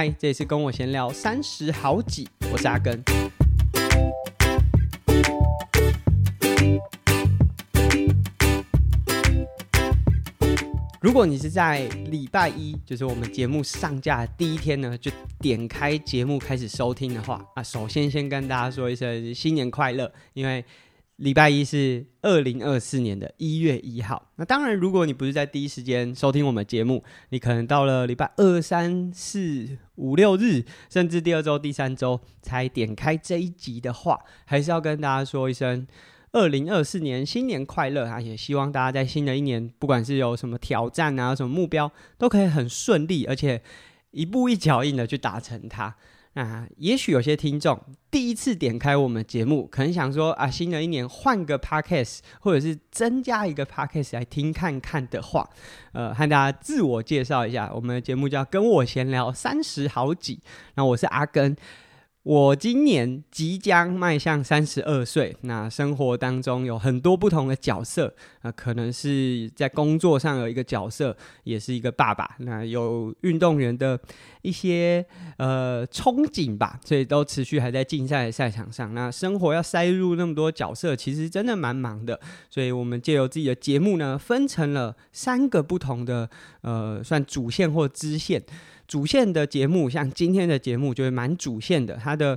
嗨，这里是跟我闲聊三十好几，我是阿根。如果你是在礼拜一，就是我们节目上架第一天呢，就点开节目开始收听的话，啊，首先先跟大家说一声新年快乐，因为。礼拜一是二零二四年的一月一号。那当然，如果你不是在第一时间收听我们节目，你可能到了礼拜二、三、四、五、六日，甚至第二周、第三周才点开这一集的话，还是要跟大家说一声二零二四年新年快乐啊！也希望大家在新的一年，不管是有什么挑战啊、什么目标，都可以很顺利，而且一步一脚印的去达成它。啊，也许有些听众第一次点开我们节目，可能想说啊，新的一年换个 podcast，或者是增加一个 podcast 来听看看的话，呃，和大家自我介绍一下，我们的节目叫跟我闲聊三十好几，那我是阿根。我今年即将迈向三十二岁，那生活当中有很多不同的角色，呃，可能是在工作上有一个角色，也是一个爸爸，那有运动员的一些呃憧憬吧，所以都持续还在竞赛赛场上。那生活要塞入那么多角色，其实真的蛮忙的，所以我们借由自己的节目呢，分成了三个不同的呃，算主线或支线。主线的节目，像今天的节目，就会蛮主线的，它的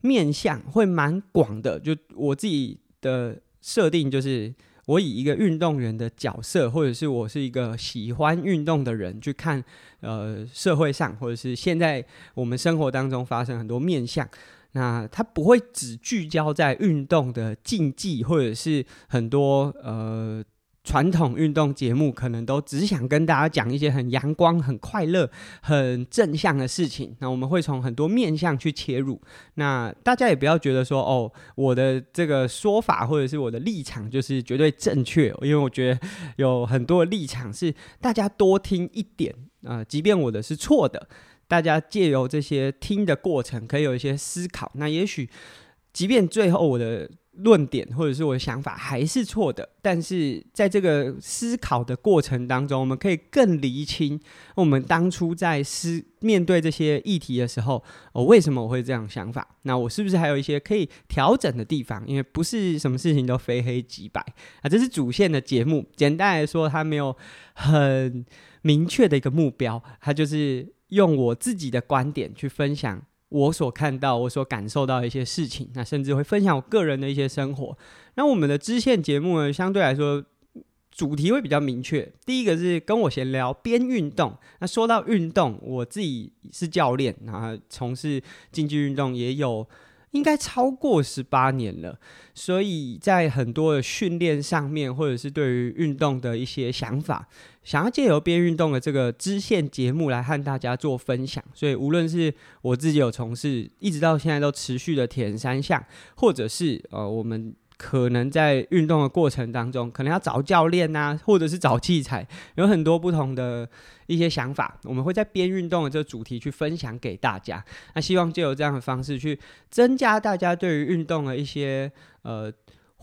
面向会蛮广的。就我自己的设定，就是我以一个运动员的角色，或者是我是一个喜欢运动的人去看，呃，社会上或者是现在我们生活当中发生很多面向，那它不会只聚焦在运动的竞技，或者是很多呃。传统运动节目可能都只想跟大家讲一些很阳光、很快乐、很正向的事情。那我们会从很多面向去切入。那大家也不要觉得说，哦，我的这个说法或者是我的立场就是绝对正确，因为我觉得有很多的立场是大家多听一点啊，即便我的是错的，大家借由这些听的过程，可以有一些思考。那也许，即便最后我的。论点或者是我的想法还是错的，但是在这个思考的过程当中，我们可以更厘清我们当初在思面对这些议题的时候，我为什么我会这样想法？那我是不是还有一些可以调整的地方？因为不是什么事情都非黑即白啊。这是主线的节目，简单来说，它没有很明确的一个目标，它就是用我自己的观点去分享。我所看到、我所感受到的一些事情，那甚至会分享我个人的一些生活。那我们的支线节目呢，相对来说主题会比较明确。第一个是跟我闲聊边运动。那说到运动，我自己是教练，然后从事竞技运动也有。应该超过十八年了，所以在很多的训练上面，或者是对于运动的一些想法，想要借由边运动的这个支线节目来和大家做分享。所以，无论是我自己有从事，一直到现在都持续的铁人三项，或者是呃我们。可能在运动的过程当中，可能要找教练呐、啊，或者是找器材，有很多不同的一些想法。我们会在边运动的这个主题去分享给大家。那希望借由这样的方式去增加大家对于运动的一些呃。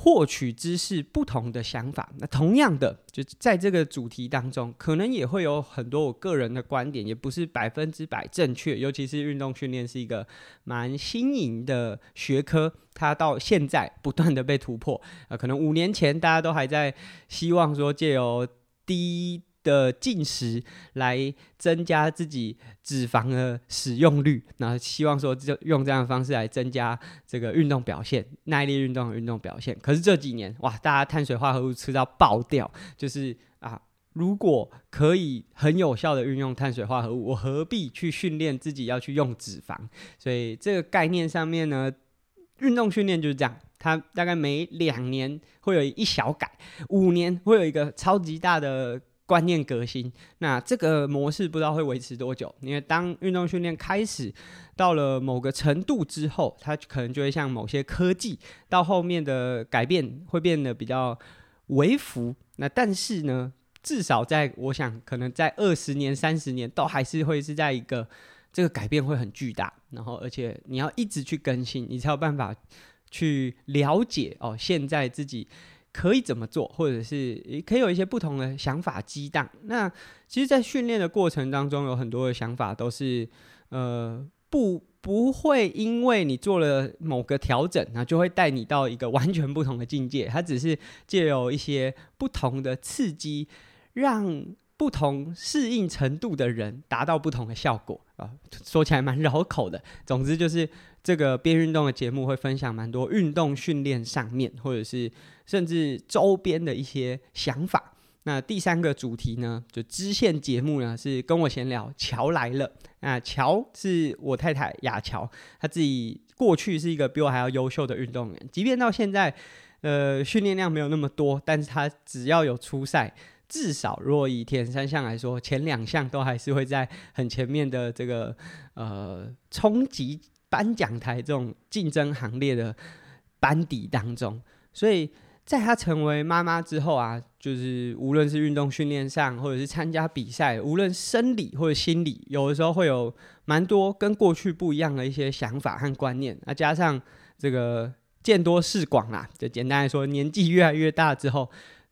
获取知识不同的想法，那同样的，就在这个主题当中，可能也会有很多我个人的观点，也不是百分之百正确。尤其是运动训练是一个蛮新颖的学科，它到现在不断的被突破。啊、呃，可能五年前大家都还在希望说借由低的进食来增加自己脂肪的使用率，然后希望说就用这样的方式来增加这个运动表现、耐力运动的运动表现。可是这几年哇，大家碳水化合物吃到爆掉，就是啊，如果可以很有效的运用碳水化合物，我何必去训练自己要去用脂肪？所以这个概念上面呢，运动训练就是这样，它大概每两年会有一小改，五年会有一个超级大的。观念革新，那这个模式不知道会维持多久。因为当运动训练开始到了某个程度之后，它可能就会像某些科技，到后面的改变会变得比较微幅。那但是呢，至少在我想，可能在二十年、三十年，都还是会是在一个这个改变会很巨大。然后，而且你要一直去更新，你才有办法去了解哦，现在自己。可以怎么做，或者是可以有一些不同的想法激荡。那其实，在训练的过程当中，有很多的想法都是呃，不不会因为你做了某个调整，那就会带你到一个完全不同的境界。它只是借由一些不同的刺激，让不同适应程度的人达到不同的效果啊。说起来蛮绕口的，总之就是这个边运动的节目会分享蛮多运动训练上面，或者是甚至周边的一些想法。那第三个主题呢，就支线节目呢，是跟我闲聊。乔来了，那乔是我太太雅乔，她自己过去是一个比我还要优秀的运动员，即便到现在，呃，训练量没有那么多，但是她只要有出赛，至少若以铁三项来说，前两项都还是会在很前面的这个呃冲击颁奖台这种竞争行列的班底当中，所以。在她成为妈妈之后啊，就是无论是运动训练上，或者是参加比赛，无论生理或者心理，有的时候会有蛮多跟过去不一样的一些想法和观念。那加上这个见多识广啦，就简单来说，年纪越来越大之后，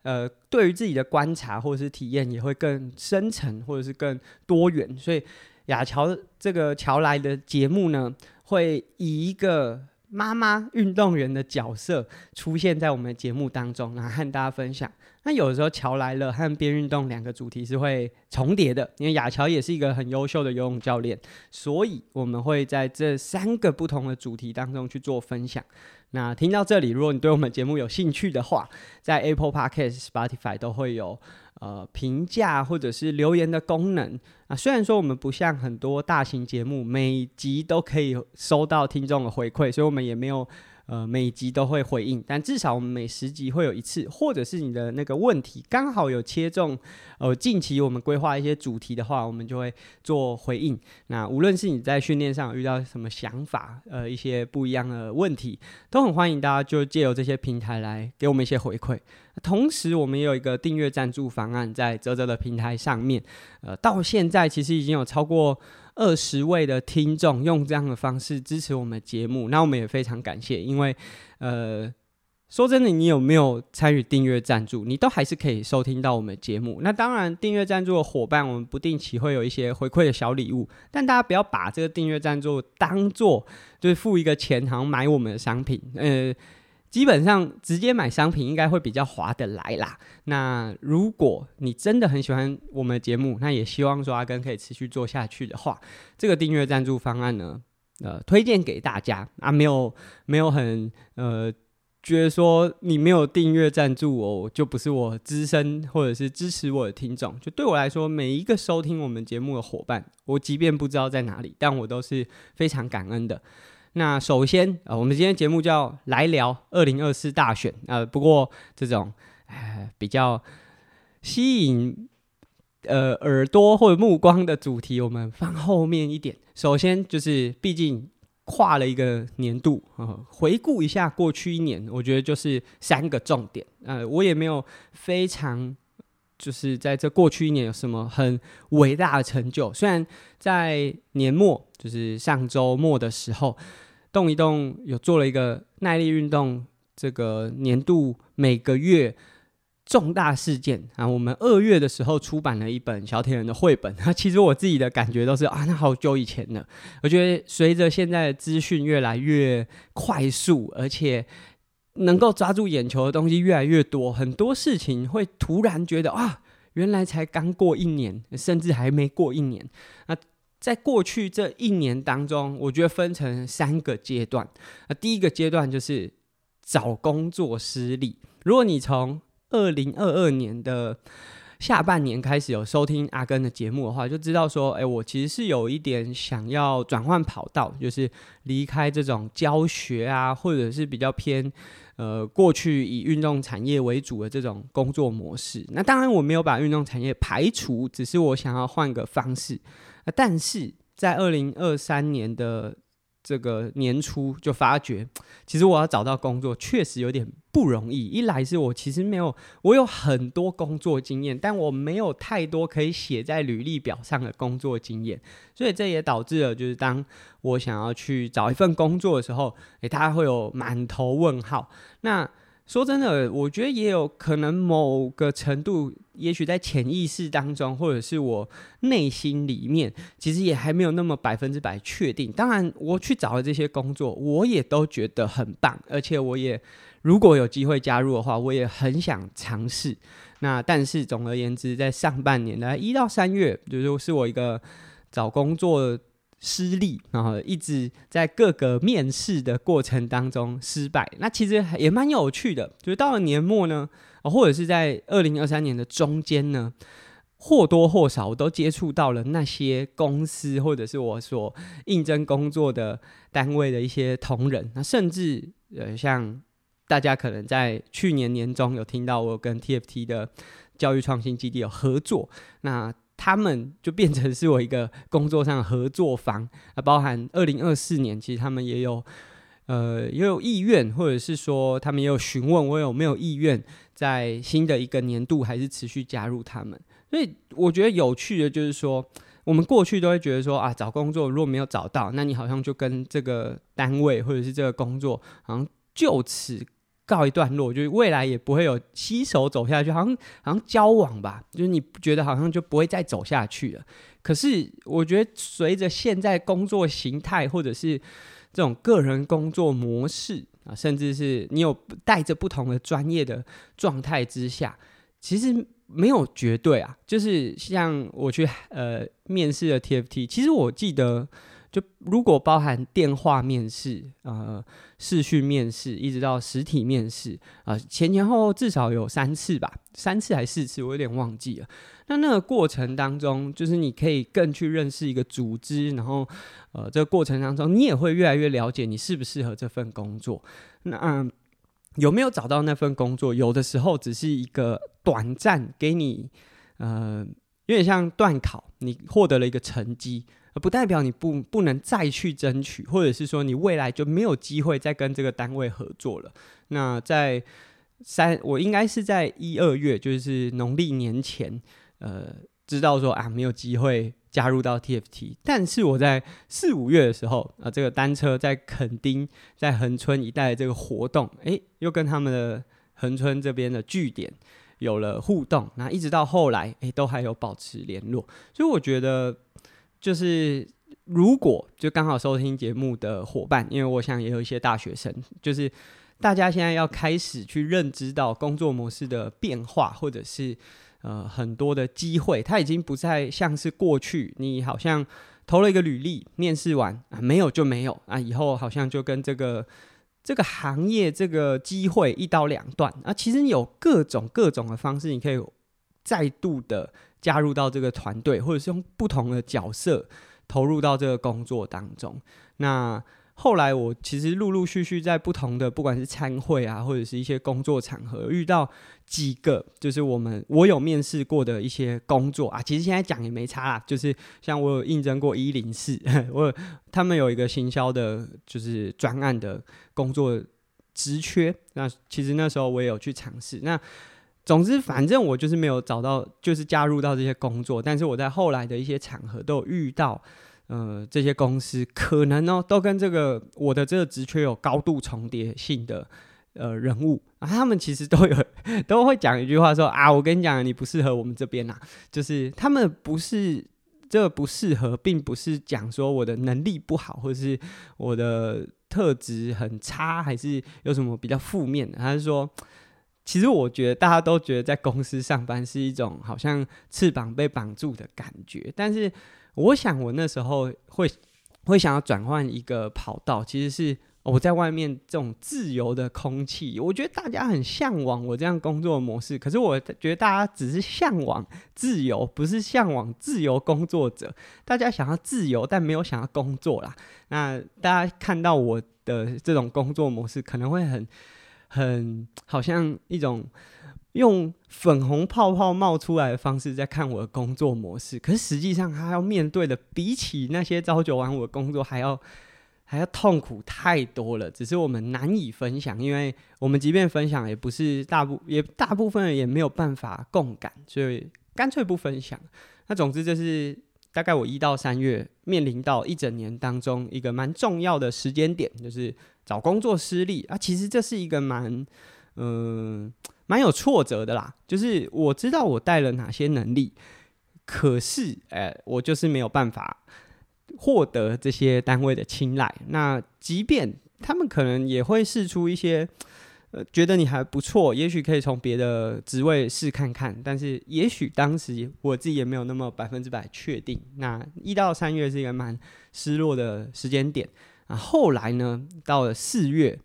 呃，对于自己的观察或者是体验也会更深层，或者是更多元。所以雅乔这个乔来的节目呢，会以一个。妈妈运动员的角色出现在我们节目当中，然后和大家分享。那有的时候乔来了和边运动两个主题是会重叠的，因为雅乔也是一个很优秀的游泳教练，所以我们会在这三个不同的主题当中去做分享。那听到这里，如果你对我们节目有兴趣的话，在 Apple Podcast、Spotify 都会有。呃，评价或者是留言的功能啊，虽然说我们不像很多大型节目，每集都可以收到听众的回馈，所以我们也没有。呃，每集都会回应，但至少我们每十集会有一次，或者是你的那个问题刚好有切中，呃，近期我们规划一些主题的话，我们就会做回应。那无论是你在训练上遇到什么想法，呃，一些不一样的问题，都很欢迎大家就借由这些平台来给我们一些回馈。同时，我们也有一个订阅赞助方案在泽泽的平台上面，呃，到现在其实已经有超过。二十位的听众用这样的方式支持我们节目，那我们也非常感谢。因为，呃，说真的，你有没有参与订阅赞助，你都还是可以收听到我们节目。那当然，订阅赞助的伙伴，我们不定期会有一些回馈的小礼物，但大家不要把这个订阅赞助当做就是付一个钱，好像买我们的商品，呃。基本上直接买商品应该会比较划得来啦。那如果你真的很喜欢我们的节目，那也希望说阿根可以持续做下去的话，这个订阅赞助方案呢，呃，推荐给大家啊。没有没有很呃觉得说你没有订阅赞助我就不是我资深或者是支持我的听众。就对我来说，每一个收听我们节目的伙伴，我即便不知道在哪里，但我都是非常感恩的。那首先啊、呃，我们今天节目叫来聊二零二四大选啊、呃。不过这种呃比较吸引呃耳朵或者目光的主题，我们放后面一点。首先就是，毕竟跨了一个年度啊、回顾一下过去一年，我觉得就是三个重点。呃，我也没有非常就是在这过去一年有什么很伟大的成就。虽然在年末，就是上周末的时候。动一动有做了一个耐力运动，这个年度每个月重大事件啊，我们二月的时候出版了一本小铁人的绘本。那 其实我自己的感觉都是啊，那好久以前了。我觉得随着现在的资讯越来越快速，而且能够抓住眼球的东西越来越多，很多事情会突然觉得啊，原来才刚过一年，甚至还没过一年。那在过去这一年当中，我觉得分成三个阶段。那第一个阶段就是找工作失利。如果你从二零二二年的下半年开始有收听阿根的节目的话，就知道说，哎，我其实是有一点想要转换跑道，就是离开这种教学啊，或者是比较偏呃过去以运动产业为主的这种工作模式。那当然我没有把运动产业排除，只是我想要换个方式。但是在二零二三年的这个年初就发觉，其实我要找到工作确实有点不容易。一来是我其实没有，我有很多工作经验，但我没有太多可以写在履历表上的工作经验，所以这也导致了，就是当我想要去找一份工作的时候，诶，大家会有满头问号。那说真的，我觉得也有可能某个程度，也许在潜意识当中，或者是我内心里面，其实也还没有那么百分之百确定。当然，我去找了这些工作，我也都觉得很棒，而且我也如果有机会加入的话，我也很想尝试。那但是总而言之，在上半年的一到三月，就是我一个找工作。失利，然后一直在各个面试的过程当中失败。那其实也蛮有趣的，就是到了年末呢，或者是在二零二三年的中间呢，或多或少我都接触到了那些公司或者是我所应征工作的单位的一些同仁。那甚至呃，像大家可能在去年年中有听到我跟 TFT 的教育创新基地有合作，那。他们就变成是我一个工作上的合作方，啊，包含二零二四年，其实他们也有，呃，也有意愿，或者是说他们也有询问我有没有意愿在新的一个年度还是持续加入他们。所以我觉得有趣的就是说，我们过去都会觉得说啊，找工作如果没有找到，那你好像就跟这个单位或者是这个工作好像就此。告一段落，就是未来也不会有携手走下去，好像好像交往吧，就是你觉得好像就不会再走下去了。可是我觉得随着现在工作形态，或者是这种个人工作模式啊，甚至是你有带着不同的专业的状态之下，其实没有绝对啊。就是像我去呃面试的 TFT，其实我记得。就如果包含电话面试、呃视讯面试，一直到实体面试啊、呃，前前后后至少有三次吧，三次还是四次，我有点忘记了。那那个过程当中，就是你可以更去认识一个组织，然后呃，这个过程当中，你也会越来越了解你适不适合这份工作。那、呃、有没有找到那份工作？有的时候只是一个短暂给你，呃，有点像段考，你获得了一个成绩。不代表你不不能再去争取，或者是说你未来就没有机会再跟这个单位合作了。那在三，我应该是在一二月，就是农历年前，呃，知道说啊没有机会加入到 TFT。但是我在四五月的时候，啊，这个单车在垦丁，在恒春一带的这个活动，诶，又跟他们的恒春这边的据点有了互动。那一直到后来，诶，都还有保持联络。所以我觉得。就是如果就刚好收听节目的伙伴，因为我想也有一些大学生，就是大家现在要开始去认知到工作模式的变化，或者是呃很多的机会，它已经不再像是过去，你好像投了一个履历，面试完啊没有就没有啊，以后好像就跟这个这个行业这个机会一刀两断啊。其实有各种各种的方式，你可以再度的。加入到这个团队，或者是用不同的角色投入到这个工作当中。那后来我其实陆陆续续在不同的，不管是参会啊，或者是一些工作场合，遇到几个就是我们我有面试过的一些工作啊。其实现在讲也没差啦，就是像我有应征过一零四，我有他们有一个行销的，就是专案的工作职缺。那其实那时候我也有去尝试。那总之，反正我就是没有找到，就是加入到这些工作。但是我在后来的一些场合都有遇到，呃，这些公司可能哦，都跟这个我的这个职缺有高度重叠性的呃人物啊，他们其实都有都会讲一句话说啊，我跟你讲，你不适合我们这边呐，就是他们不是这不适合，并不是讲说我的能力不好，或是我的特质很差，还是有什么比较负面的，他是说。其实我觉得大家都觉得在公司上班是一种好像翅膀被绑住的感觉，但是我想我那时候会会想要转换一个跑道，其实是我在外面这种自由的空气，我觉得大家很向往我这样工作模式。可是我觉得大家只是向往自由，不是向往自由工作者。大家想要自由，但没有想要工作啦。那大家看到我的这种工作模式，可能会很。很好像一种用粉红泡泡冒出来的方式在看我的工作模式，可是实际上他要面对的比起那些朝九晚五的工作还要 还要痛苦太多了。只是我们难以分享，因为我们即便分享，也不是大部也大部分人也没有办法共感，所以干脆不分享。那总之，就是大概我一到三月面临到一整年当中一个蛮重要的时间点，就是。找工作失利啊，其实这是一个蛮嗯，蛮有挫折的啦。就是我知道我带了哪些能力，可是，哎，我就是没有办法获得这些单位的青睐。那即便他们可能也会试出一些。呃，觉得你还不错，也许可以从别的职位试看看，但是也许当时我自己也没有那么百分之百确定。那一到三月是一个蛮失落的时间点啊。后来呢，到了四月，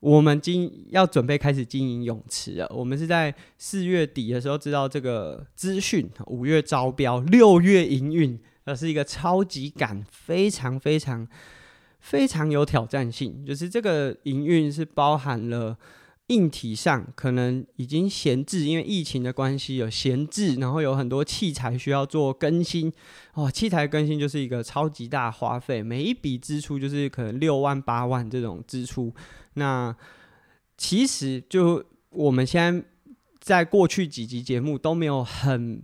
我们经要准备开始经营泳池了。我们是在四月底的时候知道这个资讯，五月招标，六月营运，而是一个超级赶，非常非常。非常有挑战性，就是这个营运是包含了硬体上可能已经闲置，因为疫情的关系有闲置，然后有很多器材需要做更新哦。器材更新就是一个超级大花费，每一笔支出就是可能六万八万这种支出。那其实就我们现在在过去几集节目都没有很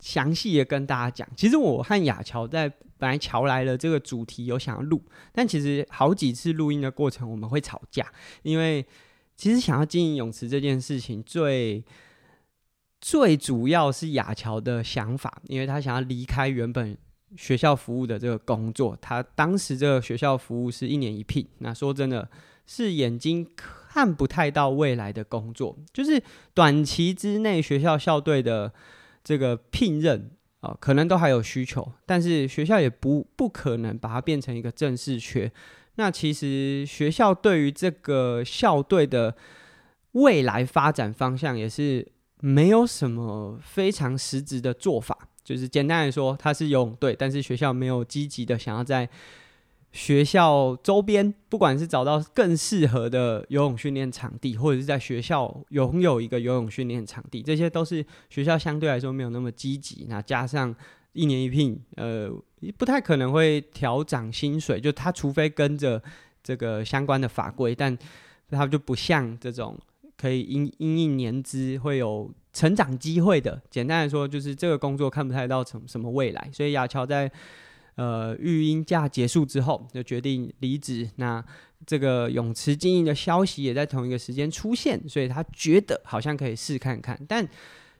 详细的跟大家讲，其实我和亚乔在。本来乔来了这个主题有想要录，但其实好几次录音的过程我们会吵架，因为其实想要经营泳池这件事情最最主要是亚乔的想法，因为他想要离开原本学校服务的这个工作，他当时这个学校服务是一年一聘，那说真的是眼睛看不太到未来的工作，就是短期之内学校校队的这个聘任。哦，可能都还有需求，但是学校也不不可能把它变成一个正式缺。那其实学校对于这个校队的未来发展方向也是没有什么非常实质的做法。就是简单来说，它是游泳队，但是学校没有积极的想要在。学校周边，不管是找到更适合的游泳训练场地，或者是在学校拥有一个游泳训练场地，这些都是学校相对来说没有那么积极。那加上一年一聘，呃，不太可能会调涨薪水，就他除非跟着这个相关的法规，但他就不像这种可以因因应年资会有成长机会的。简单来说，就是这个工作看不太到什什么未来。所以亚乔在。呃，育婴假结束之后就决定离职。那这个泳池经营的消息也在同一个时间出现，所以他觉得好像可以试看看。但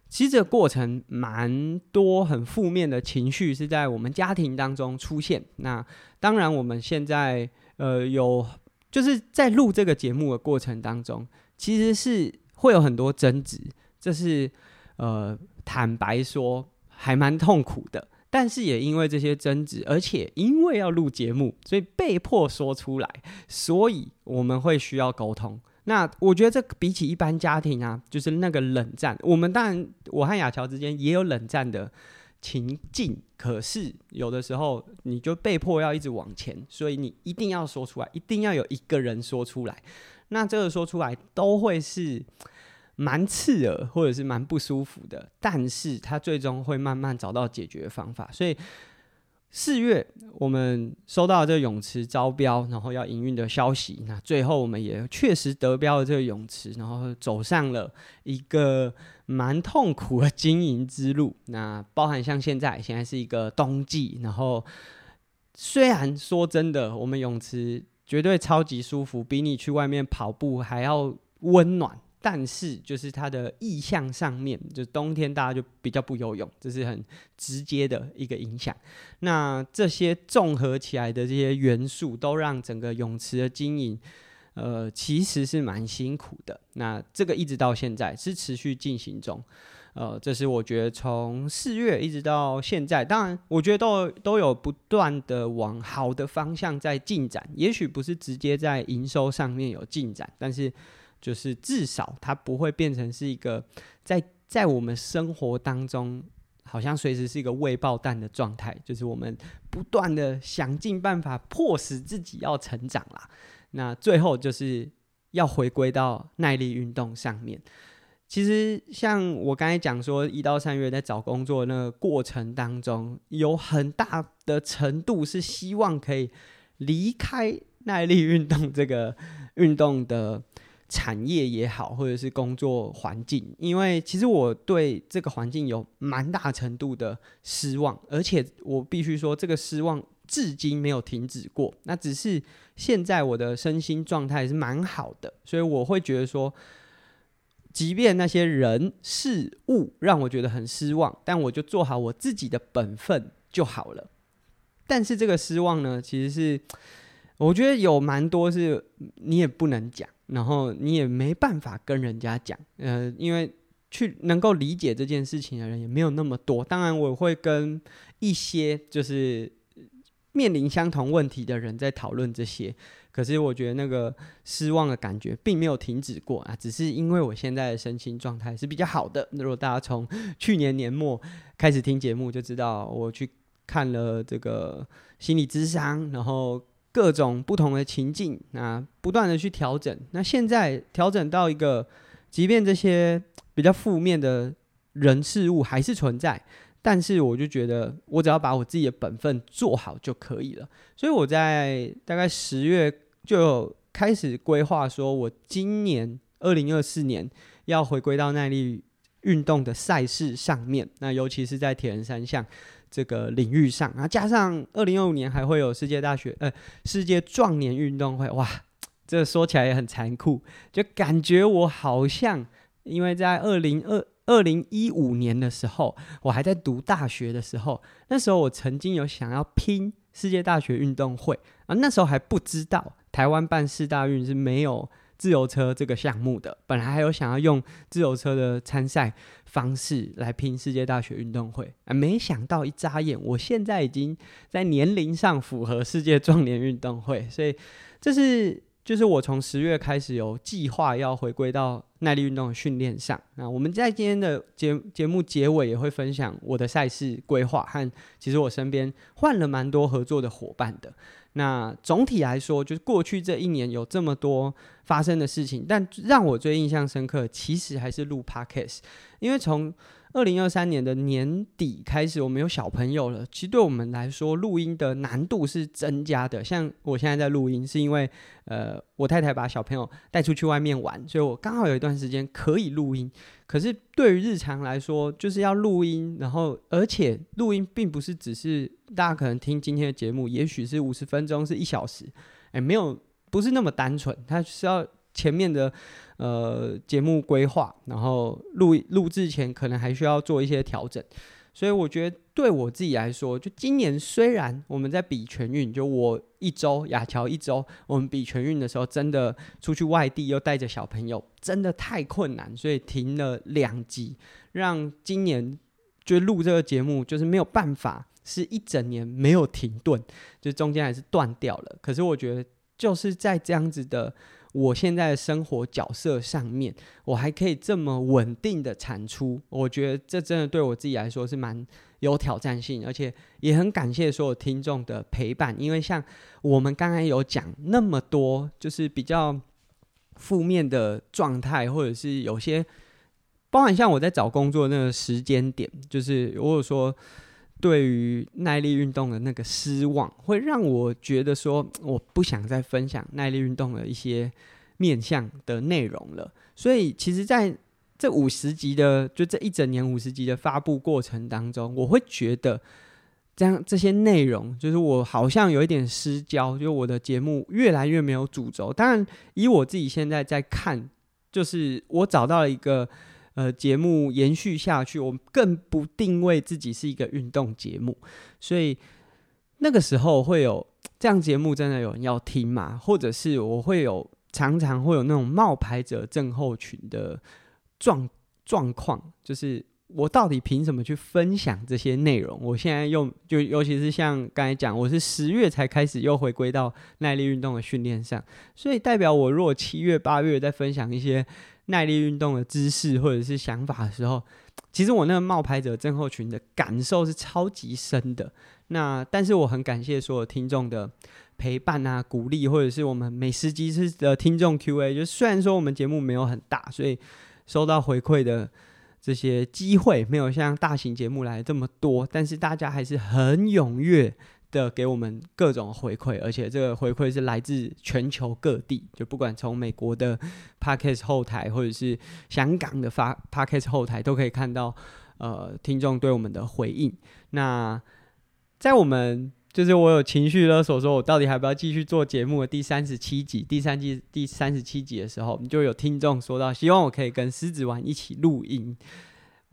其实这个过程蛮多很负面的情绪是在我们家庭当中出现。那当然，我们现在呃有就是在录这个节目的过程当中，其实是会有很多争执，这是呃坦白说还蛮痛苦的。但是也因为这些争执，而且因为要录节目，所以被迫说出来，所以我们会需要沟通。那我觉得这比起一般家庭啊，就是那个冷战。我们当然，我和亚乔之间也有冷战的情境，可是有的时候你就被迫要一直往前，所以你一定要说出来，一定要有一个人说出来。那这个说出来都会是。蛮刺耳，或者是蛮不舒服的，但是他最终会慢慢找到解决方法。所以四月我们收到这个泳池招标，然后要营运的消息。那最后我们也确实得标了这个泳池，然后走上了一个蛮痛苦的经营之路。那包含像现在，现在是一个冬季，然后虽然说真的，我们泳池绝对超级舒服，比你去外面跑步还要温暖。但是，就是它的意向上面，就冬天大家就比较不游泳，这是很直接的一个影响。那这些综合起来的这些元素，都让整个泳池的经营，呃，其实是蛮辛苦的。那这个一直到现在是持续进行中，呃，这是我觉得从四月一直到现在，当然我觉得都都有不断的往好的方向在进展，也许不是直接在营收上面有进展，但是。就是至少它不会变成是一个在在我们生活当中好像随时是一个未爆弹的状态，就是我们不断的想尽办法迫使自己要成长啦。那最后就是要回归到耐力运动上面。其实像我刚才讲说，一到三月在找工作那个过程当中，有很大的程度是希望可以离开耐力运动这个运动的。产业也好，或者是工作环境，因为其实我对这个环境有蛮大程度的失望，而且我必须说，这个失望至今没有停止过。那只是现在我的身心状态是蛮好的，所以我会觉得说，即便那些人事物让我觉得很失望，但我就做好我自己的本分就好了。但是这个失望呢，其实是我觉得有蛮多是你也不能讲，然后你也没办法跟人家讲，呃，因为去能够理解这件事情的人也没有那么多。当然，我会跟一些就是面临相同问题的人在讨论这些。可是我觉得那个失望的感觉并没有停止过啊，只是因为我现在的身心状态是比较好的。如果大家从 去年年末开始听节目，就知道我去看了这个心理咨商，然后各种不同的情境，那不断的去调整。那现在调整到一个，即便这些比较负面的人事物还是存在。但是我就觉得，我只要把我自己的本分做好就可以了。所以我在大概十月就开始规划，说我今年二零二四年要回归到耐力运动的赛事上面。那尤其是在铁人三项这个领域上，然后加上二零二五年还会有世界大学呃世界壮年运动会，哇，这说起来也很残酷，就感觉我好像因为在二零二。二零一五年的时候，我还在读大学的时候，那时候我曾经有想要拼世界大学运动会啊，那时候还不知道台湾办世大运是没有自由车这个项目的，本来还有想要用自由车的参赛方式来拼世界大学运动会啊，没想到一眨眼，我现在已经在年龄上符合世界壮年运动会，所以这是。就是我从十月开始有计划要回归到耐力运动的训练上。那我们在今天的节节目结尾也会分享我的赛事规划和其实我身边换了蛮多合作的伙伴的。那总体来说，就是过去这一年有这么多发生的事情，但让我最印象深刻，其实还是录 Podcast，因为从二零二三年的年底开始，我们有小朋友了。其实对我们来说，录音的难度是增加的。像我现在在录音，是因为呃，我太太把小朋友带出去外面玩，所以我刚好有一段时间可以录音。可是对于日常来说，就是要录音，然后而且录音并不是只是大家可能听今天的节目，也许是五十分钟，是一小时，哎，没有，不是那么单纯，它需要前面的。呃，节目规划，然后录录制前可能还需要做一些调整，所以我觉得对我自己来说，就今年虽然我们在比全运，就我一周，雅乔一周，我们比全运的时候，真的出去外地又带着小朋友，真的太困难，所以停了两集，让今年就录这个节目就是没有办法，是一整年没有停顿，就中间还是断掉了。可是我觉得就是在这样子的。我现在的生活角色上面，我还可以这么稳定的产出，我觉得这真的对我自己来说是蛮有挑战性，而且也很感谢所有听众的陪伴。因为像我们刚才有讲那么多，就是比较负面的状态，或者是有些，包含像我在找工作那个时间点，就是如果说。对于耐力运动的那个失望，会让我觉得说，我不想再分享耐力运动的一些面向的内容了。所以，其实在这五十集的，就这一整年五十集的发布过程当中，我会觉得这样这些内容，就是我好像有一点失焦，就我的节目越来越没有主轴。当然，以我自己现在在看，就是我找到了一个。呃，节目延续下去，我更不定位自己是一个运动节目，所以那个时候会有这样节目真的有人要听吗？或者是我会有常常会有那种冒牌者症候群的状状况，就是我到底凭什么去分享这些内容？我现在又就尤其是像刚才讲，我是十月才开始又回归到耐力运动的训练上，所以代表我如果七月八月再分享一些。耐力运动的知识或者是想法的时候，其实我那个冒牌者症候群的感受是超级深的。那但是我很感谢所有听众的陪伴啊、鼓励，或者是我们每十集次的听众 Q&A。就虽然说我们节目没有很大，所以收到回馈的这些机会没有像大型节目来这么多，但是大家还是很踊跃。的给我们各种回馈，而且这个回馈是来自全球各地，就不管从美国的 Podcast 后台，或者是香港的发 Podcast 后台，都可以看到呃听众对我们的回应。那在我们就是我有情绪勒索，说我到底还要不要继续做节目的第三十七集、第三季第三十七集的时候，就有听众说到，希望我可以跟狮子丸一起录音。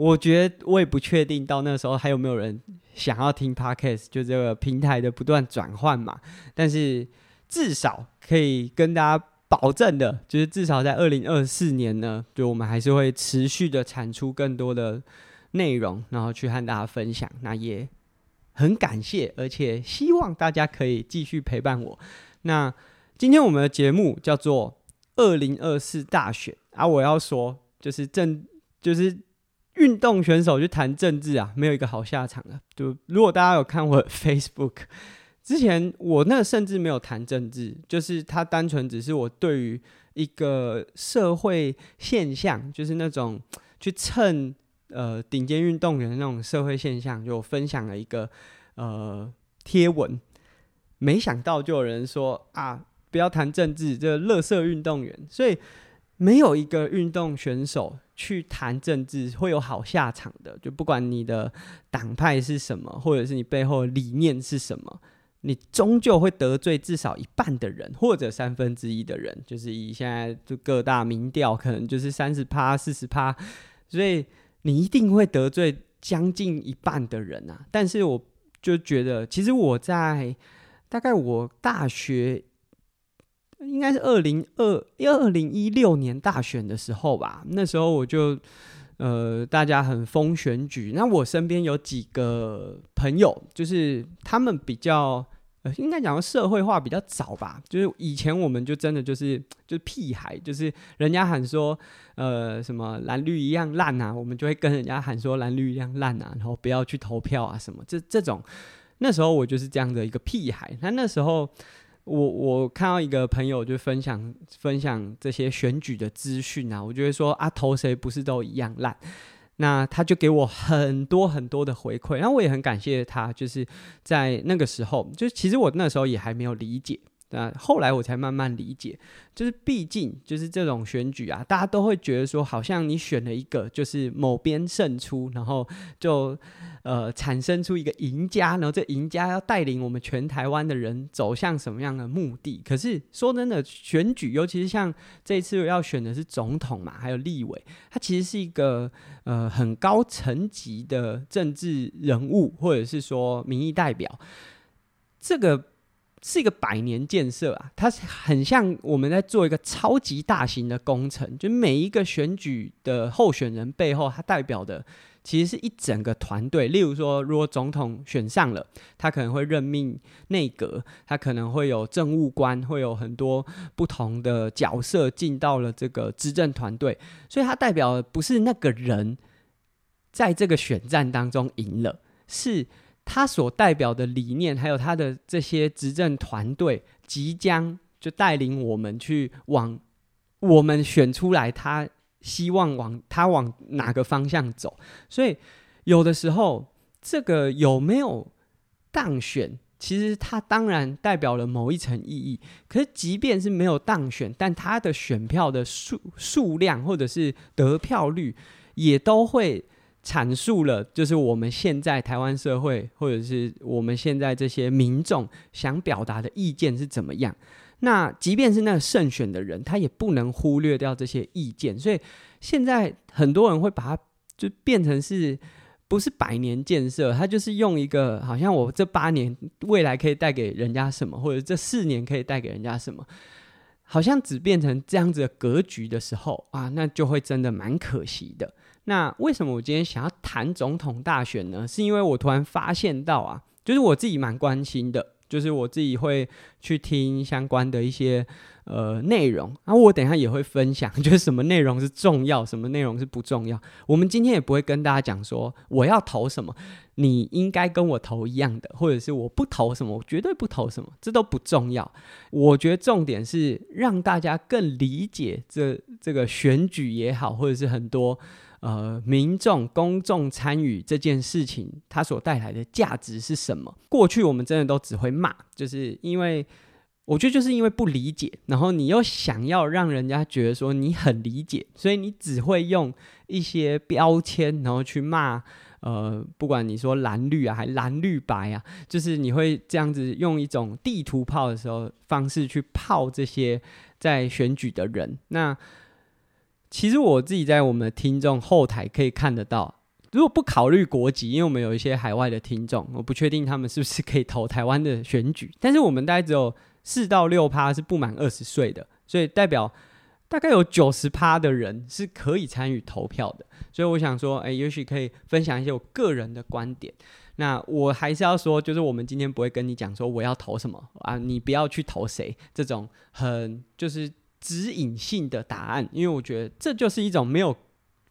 我觉得我也不确定到那时候还有没有人想要听 Podcast，就这个平台的不断转换嘛。但是至少可以跟大家保证的，就是至少在二零二四年呢，就我们还是会持续的产出更多的内容，然后去和大家分享。那也。很感谢，而且希望大家可以继续陪伴我。那今天我们的节目叫做“二零二四大选”啊，我要说就是政，就是运动选手去谈政治啊，没有一个好下场的。就如果大家有看我 Facebook 之前，我那甚至没有谈政治，就是它单纯只是我对于一个社会现象，就是那种去蹭。呃，顶尖运动员的那种社会现象，就分享了一个呃贴文，没想到就有人说啊，不要谈政治，这个垃圾运动员，所以没有一个运动选手去谈政治会有好下场的，就不管你的党派是什么，或者是你背后理念是什么，你终究会得罪至少一半的人，或者三分之一的人，就是以现在就各大民调，可能就是三十趴、四十趴，所以。你一定会得罪将近一半的人啊！但是我就觉得，其实我在大概我大学应该是二零二二零一六年大选的时候吧，那时候我就呃，大家很疯选举，那我身边有几个朋友，就是他们比较。呃，应该讲社会化比较早吧，就是以前我们就真的就是就是屁孩，就是人家喊说呃什么蓝绿一样烂啊，我们就会跟人家喊说蓝绿一样烂啊，然后不要去投票啊什么，这这种那时候我就是这样的一个屁孩。那那时候我我看到一个朋友就分享分享这些选举的资讯啊，我就会说啊，投谁不是都一样烂？那他就给我很多很多的回馈，然后我也很感谢他，就是在那个时候，就其实我那时候也还没有理解。那后来我才慢慢理解，就是毕竟就是这种选举啊，大家都会觉得说，好像你选了一个就是某边胜出，然后就呃产生出一个赢家，然后这赢家要带领我们全台湾的人走向什么样的目的？可是说真的，选举尤其是像这次要选的是总统嘛，还有立委，它其实是一个呃很高层级的政治人物，或者是说民意代表，这个。是一个百年建设啊，它是很像我们在做一个超级大型的工程，就每一个选举的候选人背后，它代表的其实是一整个团队。例如说，如果总统选上了，他可能会任命内阁，他可能会有政务官，会有很多不同的角色进到了这个执政团队，所以它代表的不是那个人在这个选战当中赢了，是。他所代表的理念，还有他的这些执政团队，即将就带领我们去往我们选出来，他希望往他往哪个方向走。所以有的时候，这个有没有当选，其实他当然代表了某一层意义。可是，即便是没有当选，但他的选票的数数量或者是得票率，也都会。阐述了，就是我们现在台湾社会，或者是我们现在这些民众想表达的意见是怎么样。那即便是那个胜选的人，他也不能忽略掉这些意见。所以现在很多人会把它就变成是不是百年建设？他就是用一个好像我这八年未来可以带给人家什么，或者这四年可以带给人家什么，好像只变成这样子的格局的时候啊，那就会真的蛮可惜的。那为什么我今天想要谈总统大选呢？是因为我突然发现到啊，就是我自己蛮关心的，就是我自己会去听相关的一些呃内容，然后我等一下也会分享，就是什么内容是重要，什么内容是不重要。我们今天也不会跟大家讲说我要投什么，你应该跟我投一样的，或者是我不投什么，我绝对不投什么，这都不重要。我觉得重点是让大家更理解这这个选举也好，或者是很多。呃，民众、公众参与这件事情，它所带来的价值是什么？过去我们真的都只会骂，就是因为我觉得就是因为不理解，然后你又想要让人家觉得说你很理解，所以你只会用一些标签，然后去骂呃，不管你说蓝绿啊，还蓝绿白啊，就是你会这样子用一种地图炮的时候方式去炮这些在选举的人。那其实我自己在我们的听众后台可以看得到。如果不考虑国籍，因为我们有一些海外的听众，我不确定他们是不是可以投台湾的选举。但是我们大概只有四到六趴是不满二十岁的，所以代表大概有九十趴的人是可以参与投票的。所以我想说，哎，也许可以分享一些我个人的观点。那我还是要说，就是我们今天不会跟你讲说我要投什么啊，你不要去投谁这种很就是指引性的答案，因为我觉得这就是一种没有。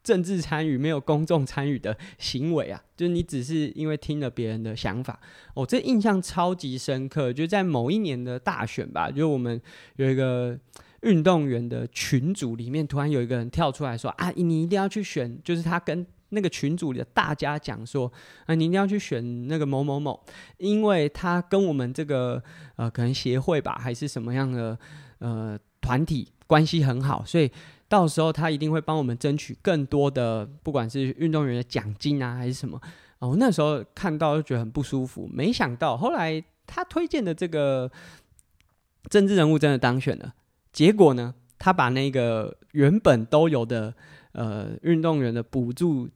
政治参与没有公众参与的行为啊，就是你只是因为听了别人的想法。哦，这印象超级深刻，就在某一年的大选吧，就我们有一个运动员的群组里面，突然有一个人跳出来说：“啊，你一定要去选。”就是他跟那个群组里的大家讲说：“啊，你一定要去选那个某某某，因为他跟我们这个呃可能协会吧，还是什么样的呃团体关系很好，所以。”到时候他一定会帮我们争取更多的，不管是运动员的奖金啊，还是什么。哦，那时候看到就觉得很不舒服。没想到后来他推荐的这个政治人物真的当选了。结果呢，他把那个原本都有的呃运动员的补助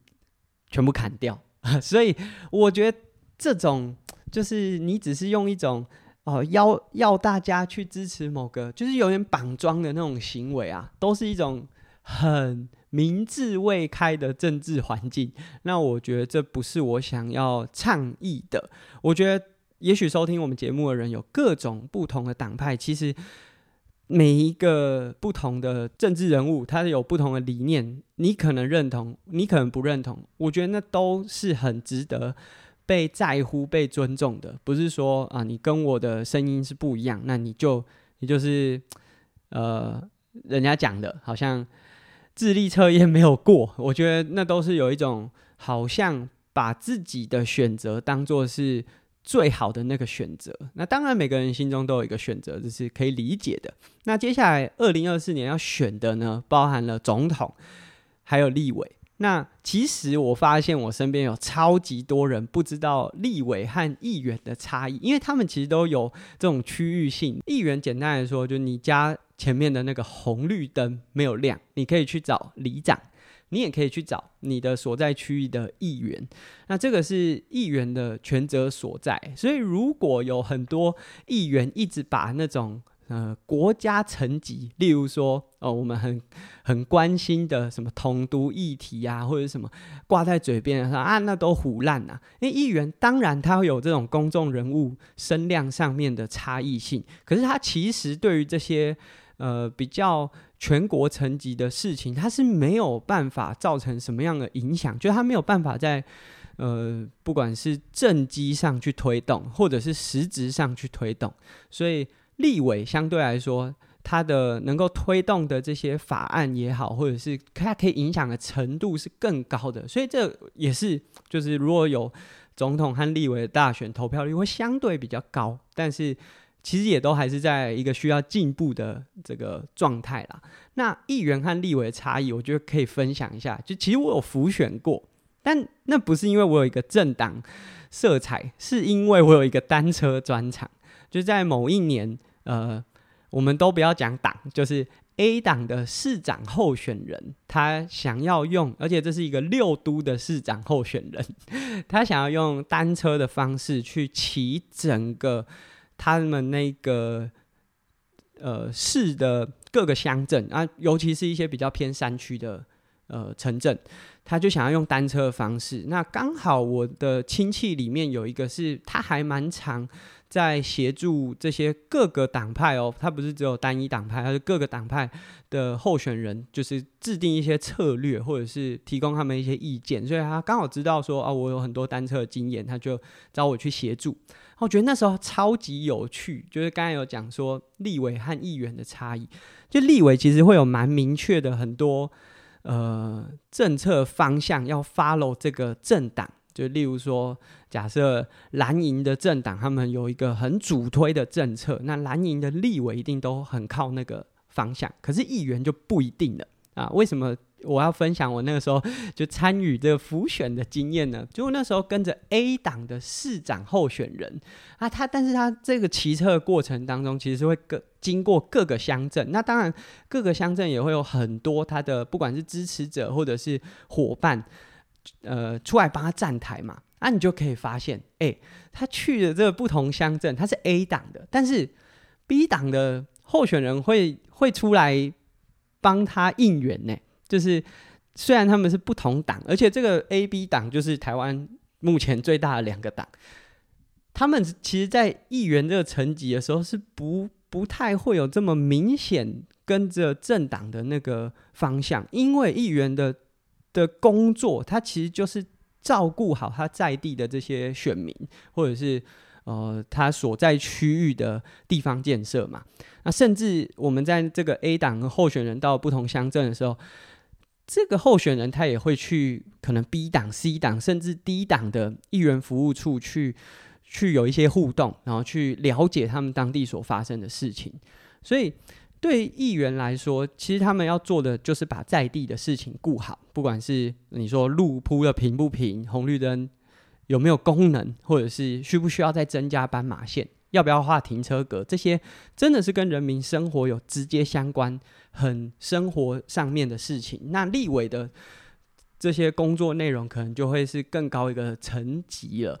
全部砍掉。所以我觉得这种就是你只是用一种。哦，要要大家去支持某个，就是有点绑桩的那种行为啊，都是一种很明智未开的政治环境。那我觉得这不是我想要倡议的。我觉得，也许收听我们节目的人有各种不同的党派，其实每一个不同的政治人物，他有不同的理念，你可能认同，你可能不认同。我觉得那都是很值得。被在乎、被尊重的，不是说啊，你跟我的声音是不一样，那你就你就是呃，人家讲的，好像智力测验没有过。我觉得那都是有一种好像把自己的选择当做是最好的那个选择。那当然，每个人心中都有一个选择，这是可以理解的。那接下来二零二四年要选的呢，包含了总统，还有立委。那其实我发现我身边有超级多人不知道立委和议员的差异，因为他们其实都有这种区域性。议员简单来说，就你家前面的那个红绿灯没有亮，你可以去找里长，你也可以去找你的所在区域的议员。那这个是议员的权责所在。所以如果有很多议员一直把那种呃，国家层级，例如说，哦，我们很很关心的什么统独议题啊，或者什么挂在嘴边上啊，那都唬烂呐。因为议员当然他会有这种公众人物声量上面的差异性，可是他其实对于这些呃比较全国层级的事情，他是没有办法造成什么样的影响，就是他没有办法在呃不管是政绩上去推动，或者是实质上去推动，所以。立委相对来说，他的能够推动的这些法案也好，或者是他可以影响的程度是更高的，所以这也是就是如果有总统和立委的大选，投票率会相对比较高，但是其实也都还是在一个需要进步的这个状态啦。那议员和立委的差异，我觉得可以分享一下。就其实我有辅选过，但那不是因为我有一个政党色彩，是因为我有一个单车专场。就在某一年，呃，我们都不要讲党，就是 A 党的市长候选人，他想要用，而且这是一个六都的市长候选人，他想要用单车的方式去骑整个他们那个呃市的各个乡镇啊，尤其是一些比较偏山区的呃城镇，他就想要用单车的方式。那刚好我的亲戚里面有一个是，他还蛮常。在协助这些各个党派哦，他不是只有单一党派，他是各个党派的候选人，就是制定一些策略，或者是提供他们一些意见。所以他刚好知道说啊，我有很多单车的经验，他就找我去协助。我觉得那时候超级有趣，就是刚才有讲说立委和议员的差异，就立委其实会有蛮明确的很多呃政策方向要 follow 这个政党。就例如说，假设蓝营的政党他们有一个很主推的政策，那蓝营的立委一定都很靠那个方向。可是议员就不一定了啊？为什么我要分享我那个时候就参与这个浮选的经验呢，就那时候跟着 A 党的市长候选人啊，他但是他这个骑车的过程当中，其实是会更经过各个乡镇，那当然各个乡镇也会有很多他的不管是支持者或者是伙伴，呃，出来帮他站台嘛，那、啊、你就可以发现，哎、他去的这个不同乡镇，他是 A 党的，但是 B 党的候选人会会出来帮他应援呢。就是虽然他们是不同党，而且这个 A、B 党就是台湾目前最大的两个党，他们其实，在议员这个层级的时候是不不太会有这么明显跟着政党的那个方向，因为议员的的工作，他其实就是照顾好他在地的这些选民，或者是呃他所在区域的地方建设嘛。那甚至我们在这个 A 党候选人到不同乡镇的时候。这个候选人他也会去可能 B 党、C 党甚至 D 党的议员服务处去去有一些互动，然后去了解他们当地所发生的事情。所以对议员来说，其实他们要做的就是把在地的事情顾好，不管是你说路铺的平不平、红绿灯有没有功能，或者是需不需要再增加斑马线。要不要画停车格？这些真的是跟人民生活有直接相关、很生活上面的事情。那立委的这些工作内容，可能就会是更高一个层级了。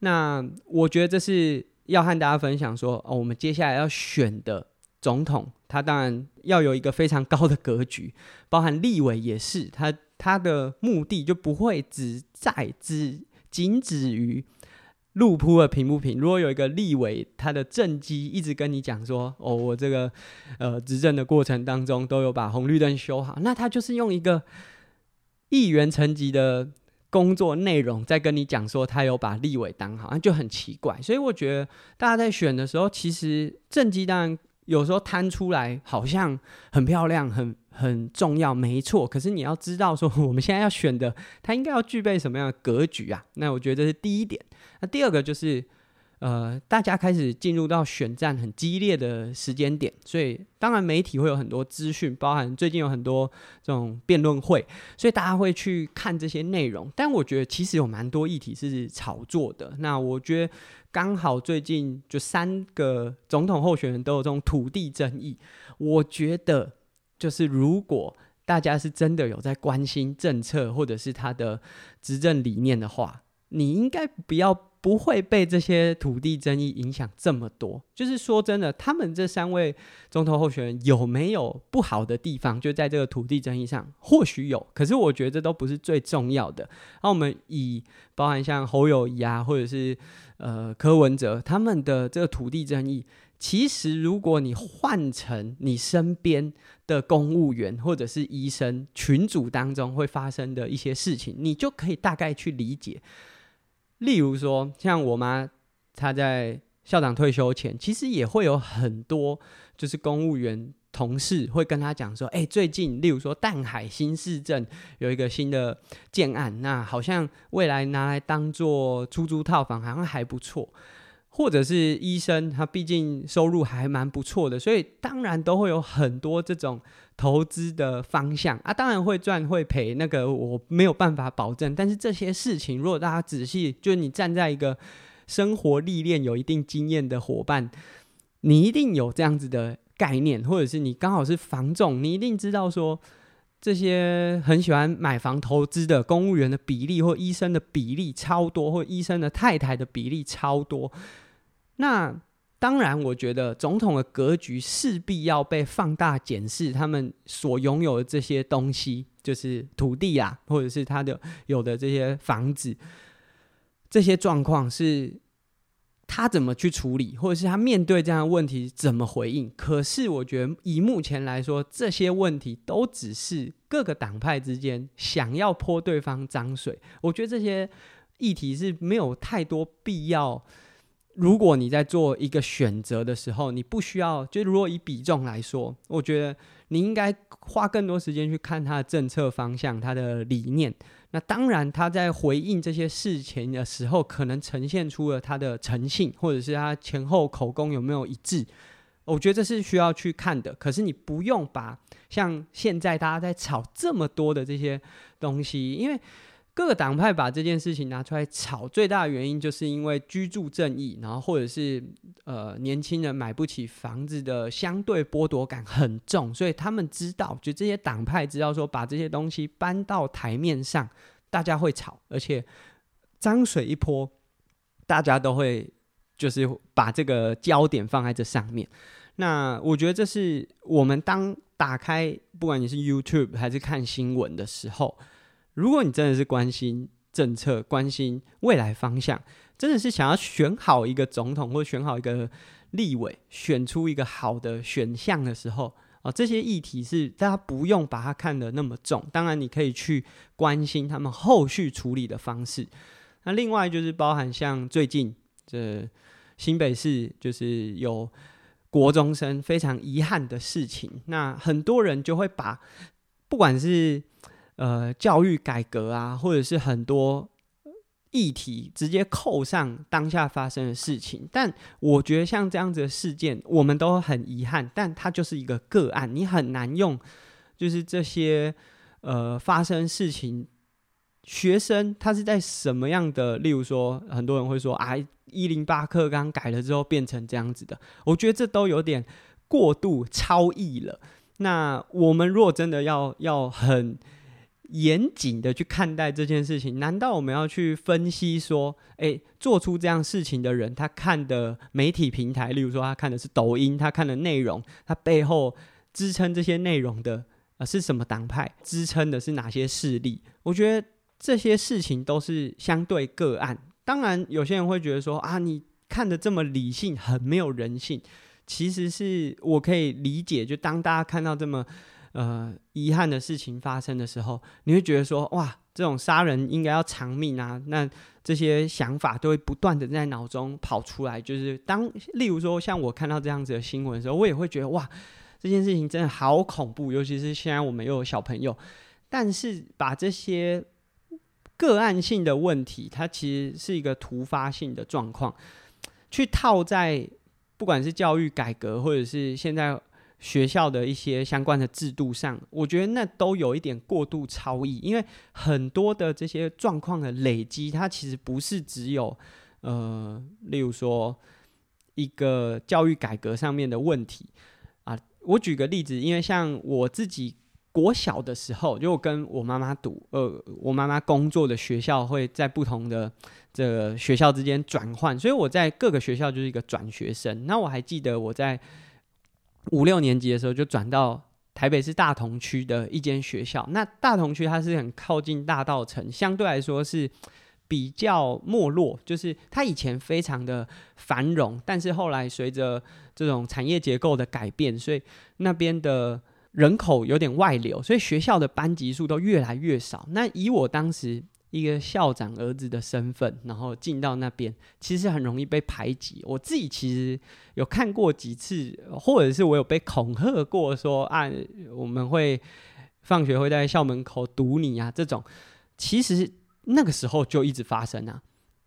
那我觉得这是要和大家分享说，哦，我们接下来要选的总统，他当然要有一个非常高的格局，包含立委也是，他他的目的就不会只在只仅止于。路铺的平不平？如果有一个立委，他的政绩一直跟你讲说：“哦，我这个呃执政的过程当中都有把红绿灯修好。”那他就是用一个议员层级的工作内容在跟你讲说他有把立委当好，那就很奇怪。所以我觉得大家在选的时候，其实政绩当然有时候摊出来好像很漂亮、很很重要，没错。可是你要知道说，我们现在要选的，他应该要具备什么样的格局啊？那我觉得这是第一点。那第二个就是，呃，大家开始进入到选战很激烈的时间点，所以当然媒体会有很多资讯，包含最近有很多这种辩论会，所以大家会去看这些内容。但我觉得其实有蛮多议题是炒作的。那我觉得刚好最近就三个总统候选人都有这种土地争议，我觉得就是如果大家是真的有在关心政策或者是他的执政理念的话，你应该不要。不会被这些土地争议影响这么多。就是说真的，他们这三位总统候选人有没有不好的地方？就在这个土地争议上，或许有。可是我觉得这都不是最重要的。那我们以包含像侯友宜啊，或者是呃柯文哲他们的这个土地争议，其实如果你换成你身边的公务员或者是医生群组当中会发生的一些事情，你就可以大概去理解。例如说，像我妈，她在校长退休前，其实也会有很多就是公务员同事会跟她讲说，哎，最近例如说淡海新市镇有一个新的建案，那好像未来拿来当做出租套房，好像还不错。或者是医生，他毕竟收入还蛮不错的，所以当然都会有很多这种投资的方向啊。当然会赚会赔，那个我没有办法保证。但是这些事情，如果大家仔细，就是你站在一个生活历练有一定经验的伙伴，你一定有这样子的概念，或者是你刚好是房仲，你一定知道说这些很喜欢买房投资的公务员的比例，或医生的比例超多，或医生的太太的比例超多。那当然，我觉得总统的格局势必要被放大检视，他们所拥有的这些东西，就是土地啊，或者是他的有的这些房子，这些状况是他怎么去处理，或者是他面对这样的问题怎么回应。可是，我觉得以目前来说，这些问题都只是各个党派之间想要泼对方脏水。我觉得这些议题是没有太多必要。如果你在做一个选择的时候，你不需要，就如果以比重来说，我觉得你应该花更多时间去看他的政策方向、他的理念。那当然，他在回应这些事情的时候，可能呈现出了他的诚信，或者是他前后口供有没有一致。我觉得这是需要去看的。可是你不用把像现在大家在吵这么多的这些东西，因为。各个党派把这件事情拿出来炒，最大的原因就是因为居住正义，然后或者是呃年轻人买不起房子的相对剥夺感很重，所以他们知道，就这些党派知道说把这些东西搬到台面上，大家会吵，而且脏水一泼，大家都会就是把这个焦点放在这上面。那我觉得这是我们当打开，不管你是 YouTube 还是看新闻的时候。如果你真的是关心政策、关心未来方向，真的是想要选好一个总统或选好一个立委，选出一个好的选项的时候，啊，这些议题是大家不用把它看得那么重。当然，你可以去关心他们后续处理的方式。那另外就是包含像最近这新北市就是有国中生非常遗憾的事情，那很多人就会把不管是呃，教育改革啊，或者是很多议题直接扣上当下发生的事情，但我觉得像这样子的事件，我们都很遗憾，但它就是一个个案，你很难用就是这些呃发生事情，学生他是在什么样的，例如说，很多人会说啊，一零八课纲改了之后变成这样子的，我觉得这都有点过度超意了。那我们如果真的要要很严谨的去看待这件事情，难道我们要去分析说，诶，做出这样事情的人，他看的媒体平台，例如说他看的是抖音，他看的内容，他背后支撑这些内容的啊是什么党派，支撑的是哪些势力？我觉得这些事情都是相对个案。当然，有些人会觉得说啊，你看的这么理性，很没有人性。其实是我可以理解，就当大家看到这么。呃，遗憾的事情发生的时候，你会觉得说，哇，这种杀人应该要偿命啊！那这些想法都会不断的在脑中跑出来。就是当，例如说，像我看到这样子的新闻的时候，我也会觉得，哇，这件事情真的好恐怖。尤其是现在我们又有小朋友，但是把这些个案性的问题，它其实是一个突发性的状况，去套在不管是教育改革，或者是现在。学校的一些相关的制度上，我觉得那都有一点过度超意，因为很多的这些状况的累积，它其实不是只有呃，例如说一个教育改革上面的问题啊。我举个例子，因为像我自己国小的时候，就跟我妈妈读，呃，我妈妈工作的学校会在不同的这个学校之间转换，所以我在各个学校就是一个转学生。那我还记得我在。五六年级的时候就转到台北市大同区的一间学校。那大同区它是很靠近大道城，相对来说是比较没落。就是它以前非常的繁荣，但是后来随着这种产业结构的改变，所以那边的人口有点外流，所以学校的班级数都越来越少。那以我当时。一个校长儿子的身份，然后进到那边，其实很容易被排挤。我自己其实有看过几次，或者是我有被恐吓过，说啊，我们会放学会在校门口堵你啊，这种其实那个时候就一直发生啊。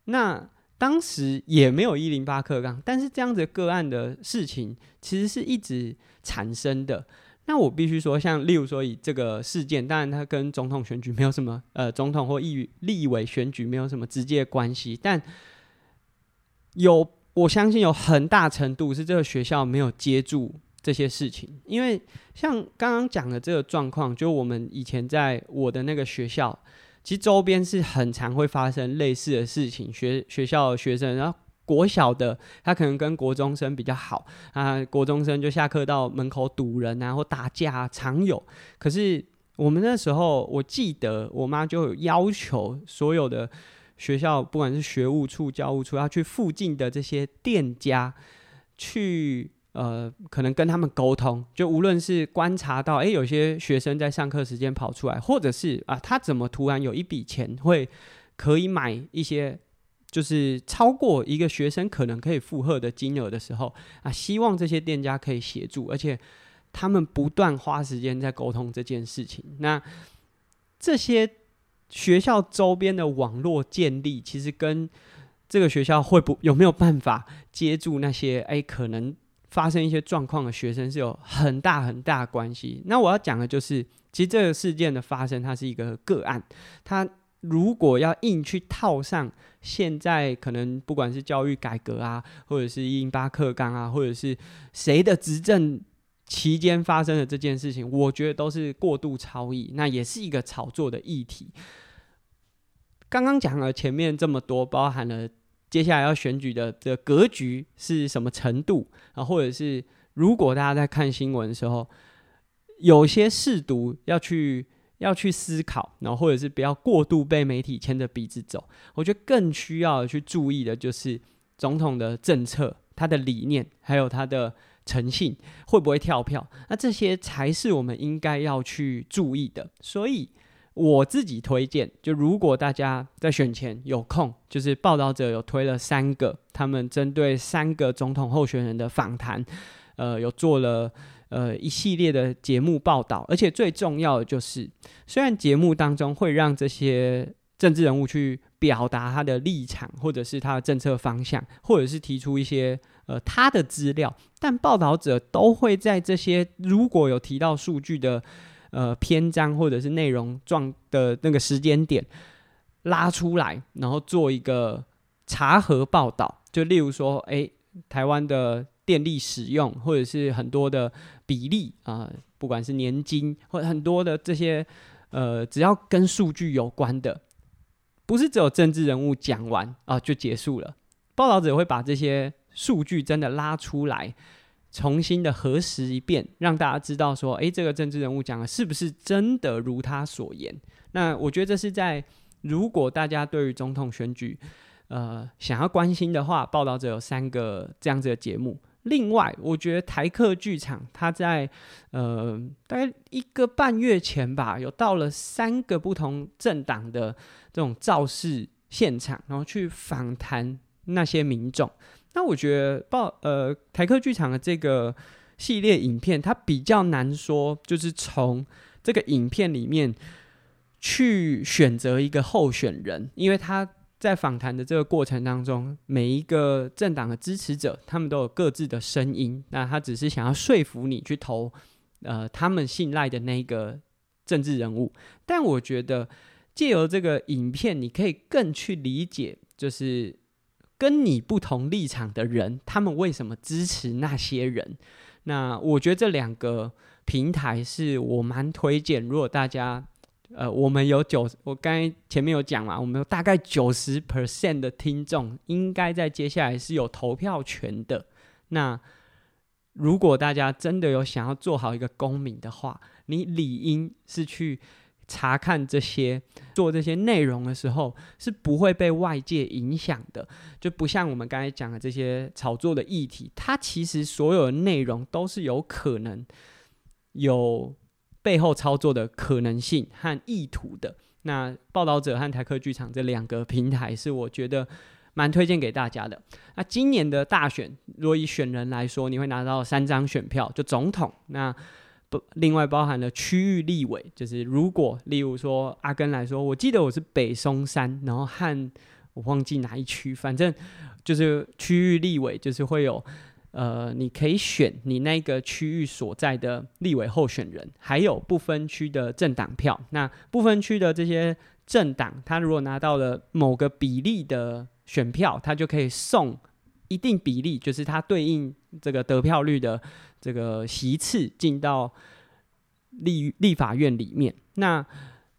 那当时也没有一零八课纲，但是这样子的个案的事情，其实是一直产生的。那我必须说，像例如说以这个事件，当然它跟总统选举没有什么，呃，总统或议立委选举没有什么直接关系，但有我相信有很大程度是这个学校没有接住这些事情，因为像刚刚讲的这个状况，就我们以前在我的那个学校，其实周边是很常会发生类似的事情，学学校的学生然后。国小的他可能跟国中生比较好啊，国中生就下课到门口堵人啊，或打架，常有。可是我们那时候，我记得我妈就有要求所有的学校，不管是学务处、教务处，要去附近的这些店家去呃，可能跟他们沟通，就无论是观察到，诶，有些学生在上课时间跑出来，或者是啊，他怎么突然有一笔钱会可以买一些。就是超过一个学生可能可以负荷的金额的时候啊，希望这些店家可以协助，而且他们不断花时间在沟通这件事情。那这些学校周边的网络建立，其实跟这个学校会不有没有办法接住那些哎可能发生一些状况的学生是有很大很大关系。那我要讲的就是，其实这个事件的发生，它是一个个案。它如果要硬去套上现在可能不管是教育改革啊，或者是一零八课纲啊，或者是谁的执政期间发生的这件事情，我觉得都是过度超译，那也是一个炒作的议题。刚刚讲了前面这么多，包含了。接下来要选举的这个格局是什么程度啊？或者是如果大家在看新闻的时候，有些试读要去要去思考，然后或者是不要过度被媒体牵着鼻子走。我觉得更需要去注意的就是总统的政策、他的理念，还有他的诚信会不会跳票。那这些才是我们应该要去注意的。所以。我自己推荐，就如果大家在选前有空，就是报道者有推了三个，他们针对三个总统候选人的访谈，呃，有做了呃一系列的节目报道，而且最重要的就是，虽然节目当中会让这些政治人物去表达他的立场，或者是他的政策方向，或者是提出一些呃他的资料，但报道者都会在这些如果有提到数据的。呃，篇章或者是内容状的那个时间点拉出来，然后做一个查核报道。就例如说，哎，台湾的电力使用，或者是很多的比例啊、不管是年金或者很多的这些，呃，只要跟数据有关的，不是只有政治人物讲完啊、就结束了。报道者会把这些数据真的拉出来。重新的核实一遍，让大家知道说，诶，这个政治人物讲的是不是真的如他所言？那我觉得这是在如果大家对于总统选举，呃，想要关心的话，报道者有三个这样子的节目。另外，我觉得台客剧场他在呃大概一个半月前吧，有到了三个不同政党的这种造势现场，然后去访谈那些民众。那我觉得报呃台客剧场的这个系列影片，它比较难说，就是从这个影片里面去选择一个候选人，因为他在访谈的这个过程当中，每一个政党的支持者，他们都有各自的声音，那他只是想要说服你去投呃他们信赖的那个政治人物，但我觉得借由这个影片，你可以更去理解，就是。跟你不同立场的人，他们为什么支持那些人？那我觉得这两个平台是我蛮推荐。如果大家，呃，我们有九，我刚才前面有讲嘛，我们有大概九十 percent 的听众应该在接下来是有投票权的。那如果大家真的有想要做好一个公民的话，你理应是去。查看这些做这些内容的时候，是不会被外界影响的，就不像我们刚才讲的这些炒作的议题，它其实所有的内容都是有可能有背后操作的可能性和意图的。那报道者和台客剧场这两个平台是我觉得蛮推荐给大家的。那今年的大选，如果以选人来说，你会拿到三张选票，就总统那不。另外包含了区域立委，就是如果例如说阿根来说，我记得我是北松山，然后和我忘记哪一区，反正就是区域立委，就是会有呃，你可以选你那个区域所在的立委候选人，还有不分区的政党票。那不分区的这些政党，他如果拿到了某个比例的选票，他就可以送一定比例，就是他对应这个得票率的。这个席次进到立立法院里面，那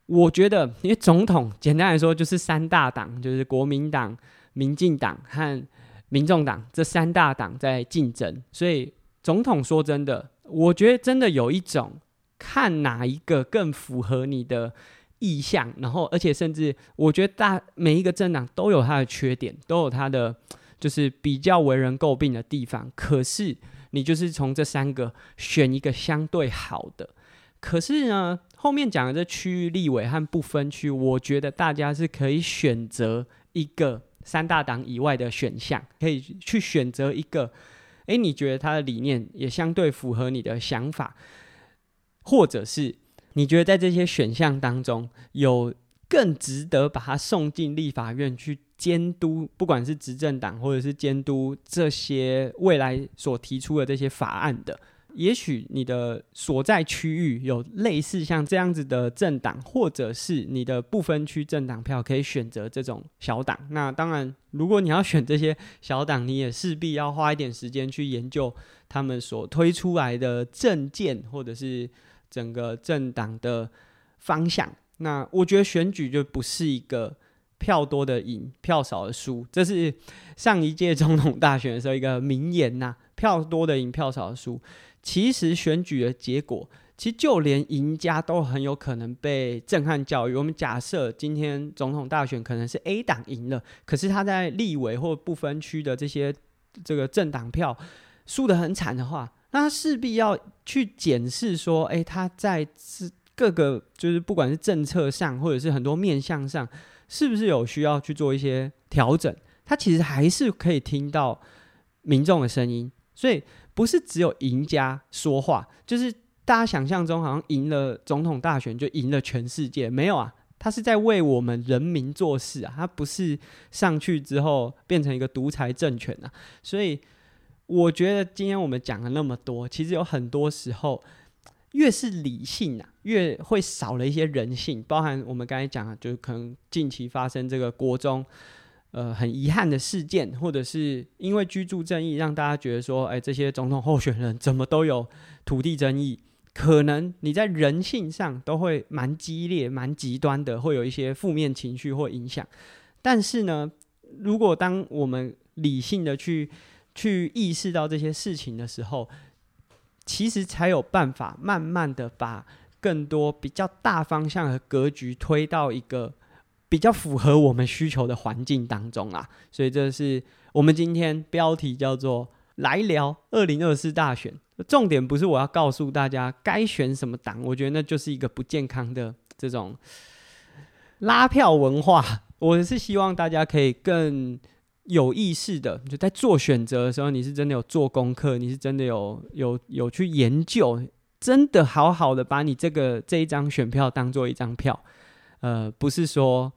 我觉得，因为总统简单来说就是三大党，就是国民党、民进党和民众党这三大党在竞争，所以总统说真的，我觉得真的有一种看哪一个更符合你的意向，然后而且甚至我觉得大每一个政党都有它的缺点，都有它的就是比较为人诟病的地方，可是。你就是从这三个选一个相对好的，可是呢，后面讲的这区域立委和不分区，我觉得大家是可以选择一个三大党以外的选项，可以去选择一个，诶，你觉得他的理念也相对符合你的想法，或者是你觉得在这些选项当中有更值得把他送进立法院去监督，不管是执政党或者是监督这些未来所提出的这些法案的。也许你的所在区域有类似像这样子的政党，或者是你的不分区政党票可以选择这种小党。那当然，如果你要选这些小党，你也势必要花一点时间去研究他们所推出来的政见，或者是整个政党的方向。那我觉得选举就不是一个票多的赢，票少的输，这是上一届总统大选的时候一个名言呐：票多的赢，票少的输。其实选举的结果，其实就连赢家都很有可能被震撼教育。我们假设今天总统大选可能是 A 党赢了，可是他在立委或不分区的这些这个政党票输得很惨的话，那他势必要去检视说，哎，他在各个就是不管是政策上或者是很多面向上，是不是有需要去做一些调整？他其实还是可以听到民众的声音，所以。不是只有赢家说话，就是大家想象中好像赢了总统大选就赢了全世界，没有啊，他是在为我们人民做事啊，他不是上去之后变成一个独裁政权啊。所以我觉得今天我们讲了那么多，其实有很多时候越是理性啊，越会少了一些人性，包含我们刚才讲的，就是可能近期发生这个国中。呃，很遗憾的事件，或者是因为居住正义，让大家觉得说，哎，这些总统候选人怎么都有土地争议？可能你在人性上都会蛮激烈、蛮极端的，会有一些负面情绪或影响。但是呢，如果当我们理性的去去意识到这些事情的时候，其实才有办法慢慢的把更多比较大方向和格局推到一个。比较符合我们需求的环境当中啊，所以这是我们今天标题叫做“来聊二零二四大选”。重点不是我要告诉大家该选什么党，我觉得那就是一个不健康的这种拉票文化。我是希望大家可以更有意识的，就在做选择的时候，你是真的有做功课，你是真的有有有去研究，真的好好的把你这个这一张选票当做一张票。呃，不是说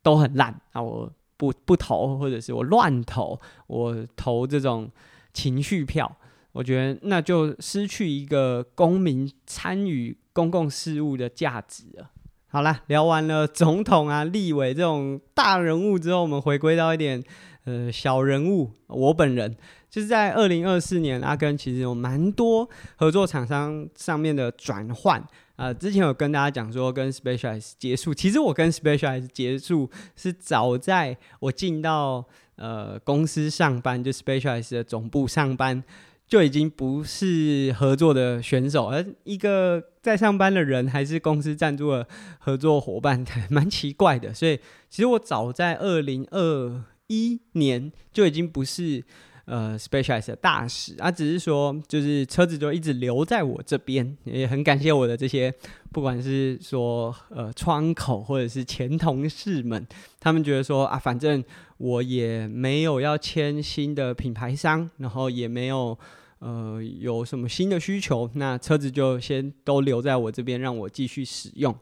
都很烂啊，我不不投，或者是我乱投，我投这种情绪票，我觉得那就失去一个公民参与公共事务的价值了。好啦，聊完了总统啊、立委这种大人物之后，我们回归到一点呃小人物，我本人就是在二零二四年，阿耕其实有蛮多合作厂商上面的转换。呃，之前有跟大家讲说，跟 Specialized 结束，其实我跟 Specialized 结束是早在我进到呃公司上班，就 Specialize 的总部上班，就已经不是合作的选手，而一个在上班的人还是公司赞助的合作伙伴，蛮奇怪的。所以，其实我早在二零二一年就已经不是。呃，specialize 的大使啊，只是说，就是车子就一直留在我这边，也很感谢我的这些，不管是说呃窗口或者是前同事们，他们觉得说啊，反正我也没有要签新的品牌商，然后也没有呃有什么新的需求，那车子就先都留在我这边，让我继续使用。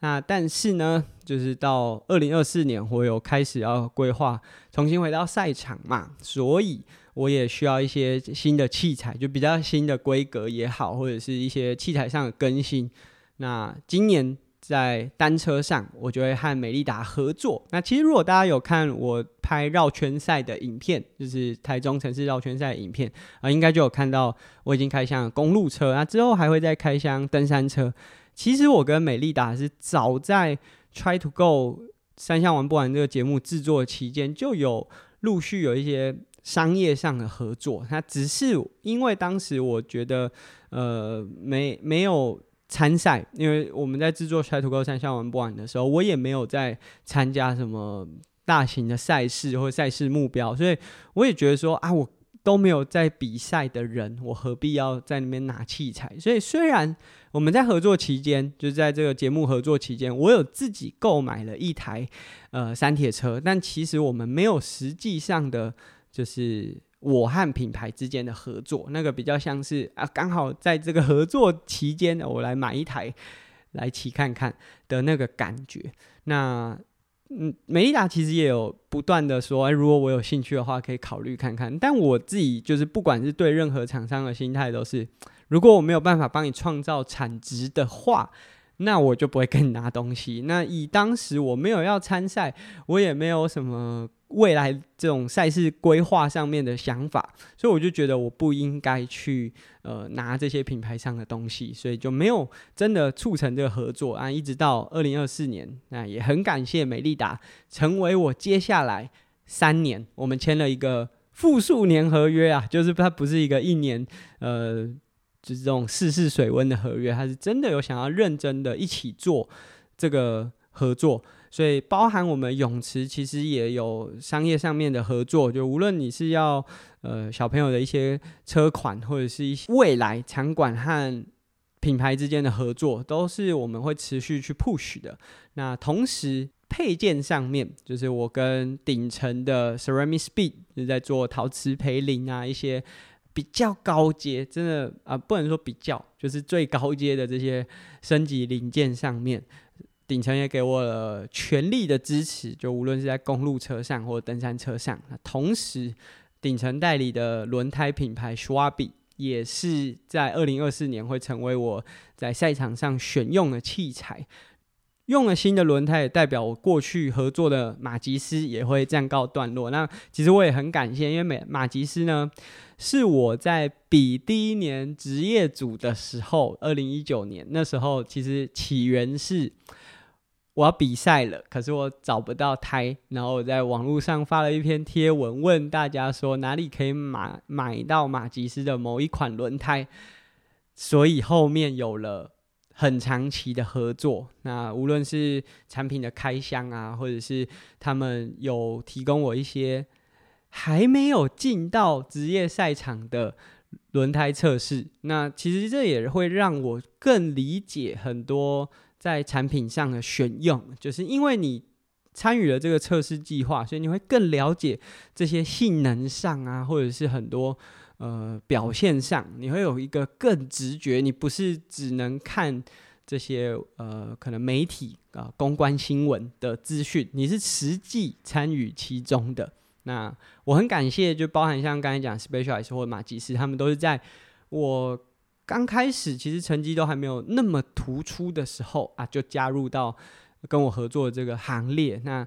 那但是呢，就是到二零二四年，我有开始要规划重新回到赛场嘛，所以。我也需要一些新的器材，就比较新的规格也好，或者是一些器材上的更新。那今年在单车上，我就会和美利达合作。那其实如果大家有看我拍绕圈赛的影片，就是台中城市绕圈赛的影片啊，应该就有看到我已经开箱了公路车，那之后还会再开箱登山车。其实我跟美利达是早在 Try to Go 三项玩不完这个节目制作期间，就有陆续有一些。商业上的合作，它只是因为当时我觉得，呃，没没有参赛，因为我们在制作《Try to Go 三项玩不完》的时候，我也没有在参加什么大型的赛事或赛事目标，所以我也觉得说啊，我都没有在比赛的人，我何必要在那边拿器材？所以虽然我们在合作期间，就在这个节目合作期间，我有自己购买了一台呃三铁车，但其实我们没有实际上的。就是我和品牌之间的合作，那个比较像是啊，刚好在这个合作期间，我来买一台来骑看看的那个感觉。那嗯，美利达其实也有不断的说，哎，如果我有兴趣的话，可以考虑看看。但我自己就是，不管是对任何厂商的心态，都是，如果我没有办法帮你创造产值的话，那我就不会跟你拿东西。那以当时我没有要参赛，我也没有什么。未来这种赛事规划上面的想法，所以我就觉得我不应该去呃拿这些品牌上的东西，所以就没有真的促成这个合作啊。一直到二零二四年，那也很感谢美利达成为我接下来三年，我们签了一个复数年合约啊，就是它不是一个一年呃就是这种试试水温的合约，它是真的有想要认真的一起做这个合作。所以包含我们泳池其实也有商业上面的合作，就无论你是要呃小朋友的一些车款，或者是一些未来场馆和品牌之间的合作，都是我们会持续去 push 的。那同时配件上面，就是我跟顶层的 Ceramic Speed 就在做陶瓷培林啊，一些比较高阶，真的啊、不能说比较，就是最高阶的这些升级零件上面。顶层也给我了全力的支持，就无论是在公路车上或登山车上。同时，顶层代理的轮胎品牌 Schwabe 也是在二零二四年会成为我在赛场上选用的器材。用了新的轮胎，也代表我过去合作的马吉斯也会暂告段落。那其实我也很感谢，因为美马吉斯呢是我在比第一年职业组的时候，二零一九年那时候，其实起源是。我要比赛了，可是我找不到胎，然后我在网络上发了一篇贴文，问大家说哪里可以买买到马吉斯的某一款轮胎，所以后面有了很长期的合作。那无论是产品的开箱啊，或者是他们有提供我一些还没有进到职业赛场的轮胎测试，那其实这也会让我更理解很多。在产品上的选用，就是因为你参与了这个测试计划，所以你会更了解这些性能上啊，或者是很多呃表现上，你会有一个更直觉。你不是只能看这些呃可能媒体啊、公关新闻的资讯，你是实际参与其中的。那我很感谢，就包含像刚才讲 Specialized 或马吉斯，他们都是在我。刚开始其实成绩都还没有那么突出的时候啊，就加入到跟我合作的这个行列。那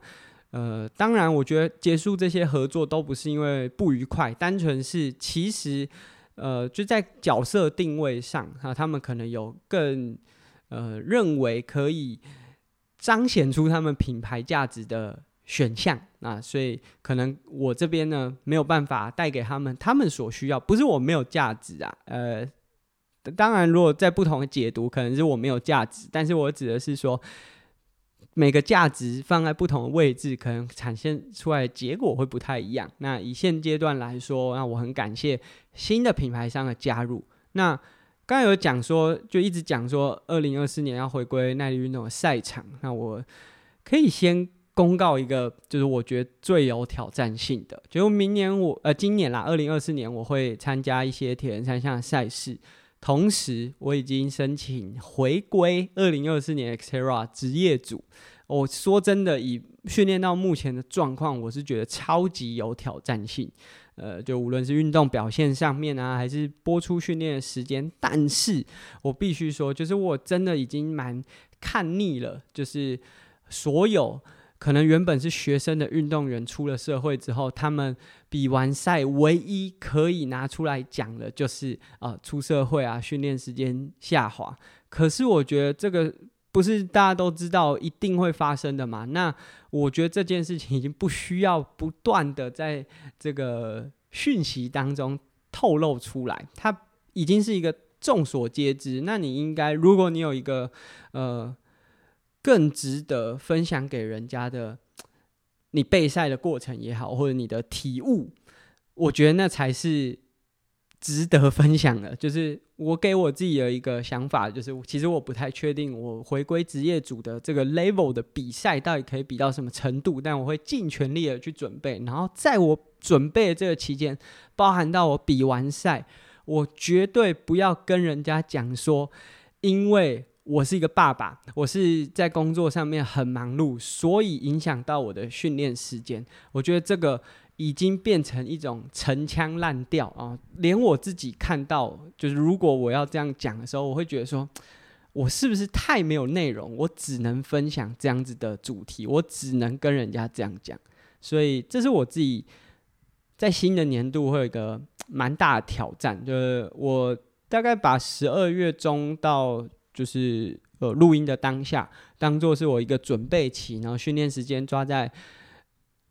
呃，当然，我觉得结束这些合作都不是因为不愉快，单纯是其实呃就在角色定位上啊，他们可能有更呃认为可以彰显出他们品牌价值的选项啊，所以可能我这边呢没有办法带给他们他们所需要，不是我没有价值啊，呃。当然，如果在不同的解读，可能是我没有价值，但是我指的是说，每个价值放在不同的位置，可能产生出来的结果会不太一样。那以现阶段来说，那我很感谢新的品牌商的加入。那刚刚有讲说，就一直讲说，二零二四年要回归耐力运动的赛场。那我可以先公告一个，就是我觉得最有挑战性的，就明年我呃今年啦，二零二四年我会参加一些铁人三项赛事。同时，我已经申请回归二零二四年 Xterra 职业组。我说真的，以训练到目前的状况，我是觉得超级有挑战性。呃，就无论是运动表现上面啊，还是播出训练的时间，但是我必须说，就是我真的已经蛮看腻了，就是所有。可能原本是学生的运动员出了社会之后，他们比完赛唯一可以拿出来讲的，就是呃出社会啊，训练时间下滑。可是我觉得这个不是大家都知道一定会发生的嘛？那我觉得这件事情已经不需要不断的在这个讯息当中透露出来，它已经是一个众所皆知。那你应该，如果你有一个呃。更值得分享给人家的，你备赛的过程也好，或者你的体悟，我觉得那才是值得分享的。就是我给我自己的一个想法，就是其实我不太确定我回归职业组的这个 level 的比赛到底可以比到什么程度，但我会尽全力的去准备。然后在我准备的这个期间，包含到我比完赛，我绝对不要跟人家讲说，因为。我是一个爸爸，我是在工作上面很忙碌，所以影响到我的训练时间。我觉得这个已经变成一种陈腔滥调啊！连我自己看到，就是如果我要这样讲的时候，我会觉得说，我是不是太没有内容？我只能分享这样子的主题，我只能跟人家这样讲。所以，这是我自己在新的年度会有一个蛮大的挑战，就是我大概把十二月中到就是呃录音的当下，当做是我一个准备期，然后训练时间抓在。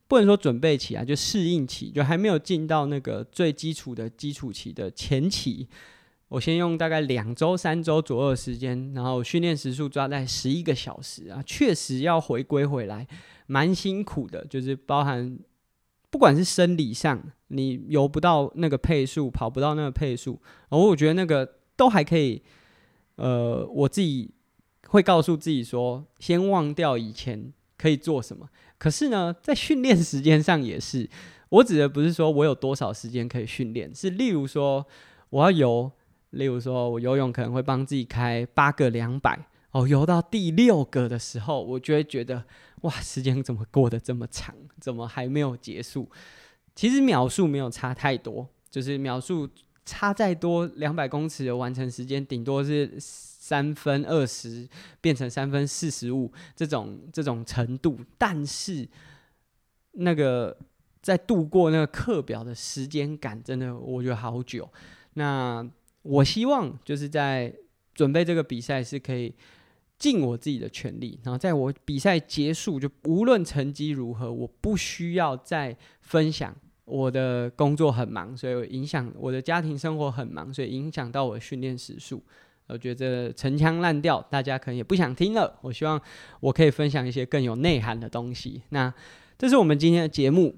不能说准备期啊，就适应期，就还没有进到那个最基础的基础期的前期。我先用大概两周、三周左右的时间，然后训练时数抓在十一个小时啊，确实要回归回来，蛮辛苦的。就是包含不管是生理上，你游不到那个配速，跑不到那个配速，然后我觉得那个都还可以。呃，我自己会告诉自己说，先忘掉以前可以做什么。可是呢，在训练时间上也是，我指的不是说我有多少时间可以训练，是例如说我要游，例如说我游泳可能会帮自己开八个两百，哦，游到第六个的时候，我就会觉得哇，时间怎么过得这么长，怎么还没有结束？其实秒数没有差太多，就是秒数差再多，两百公尺的完成时间顶多是。三分二十变成三分四十五这种这种程度，但是那个在度过那个课表的时间感，真的我觉得好久。那我希望就是在准备这个比赛是可以尽我自己的全力，然后在我比赛结束，就无论成绩如何，我不需要再分享我的工作很忙，所以影响我的家庭生活很忙，所以影响到我的训练时数。我觉得陈腔滥调，大家可能也不想听了。我希望我可以分享一些更有内涵的东西。那这是我们今天的节目，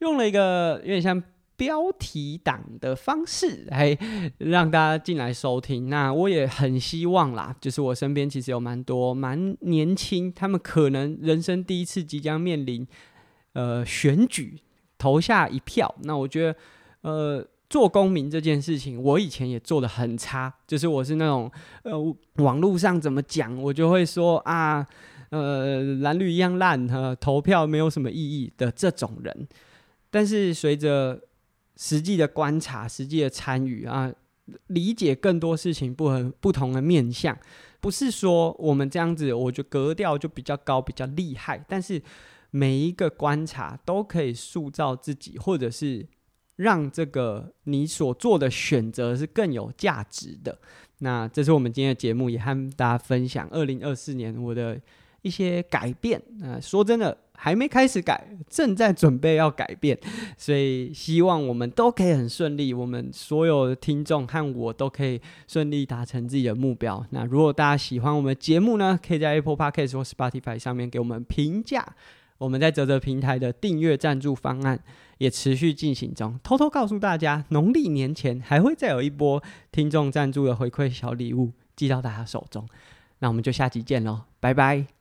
用了一个有点像标题党的方式来让大家进来收听。那我也很希望啦，就是我身边其实有蛮多蛮年轻，他们可能人生第一次即将面临呃选举，投下一票。那我觉得呃。做公民这件事情，我以前也做的很差，就是我是那种呃，网络上怎么讲，我就会说啊，呃，蓝绿一样烂，呃，投票没有什么意义的这种人。但是随着实际的观察、实际的参与啊，理解更多事情不很不同的面向，不是说我们这样子，我就格调就比较高、比较厉害。但是每一个观察都可以塑造自己，或者是。让这个你所做的选择是更有价值的。那这是我们今天的节目，也和大家分享二零二四年我的一些改变。呃，说真的，还没开始改，正在准备要改变。所以希望我们都可以很顺利，我们所有的听众和我都可以顺利达成自己的目标。那如果大家喜欢我们节目呢，可以在 Apple Podcast 或 Spotify 上面给我们评价。我们在泽泽平台的订阅赞助方案也持续进行中。偷偷告诉大家，农历年前还会再有一波听众赞助的回馈小礼物寄到大家手中。那我们就下集见喽，拜拜。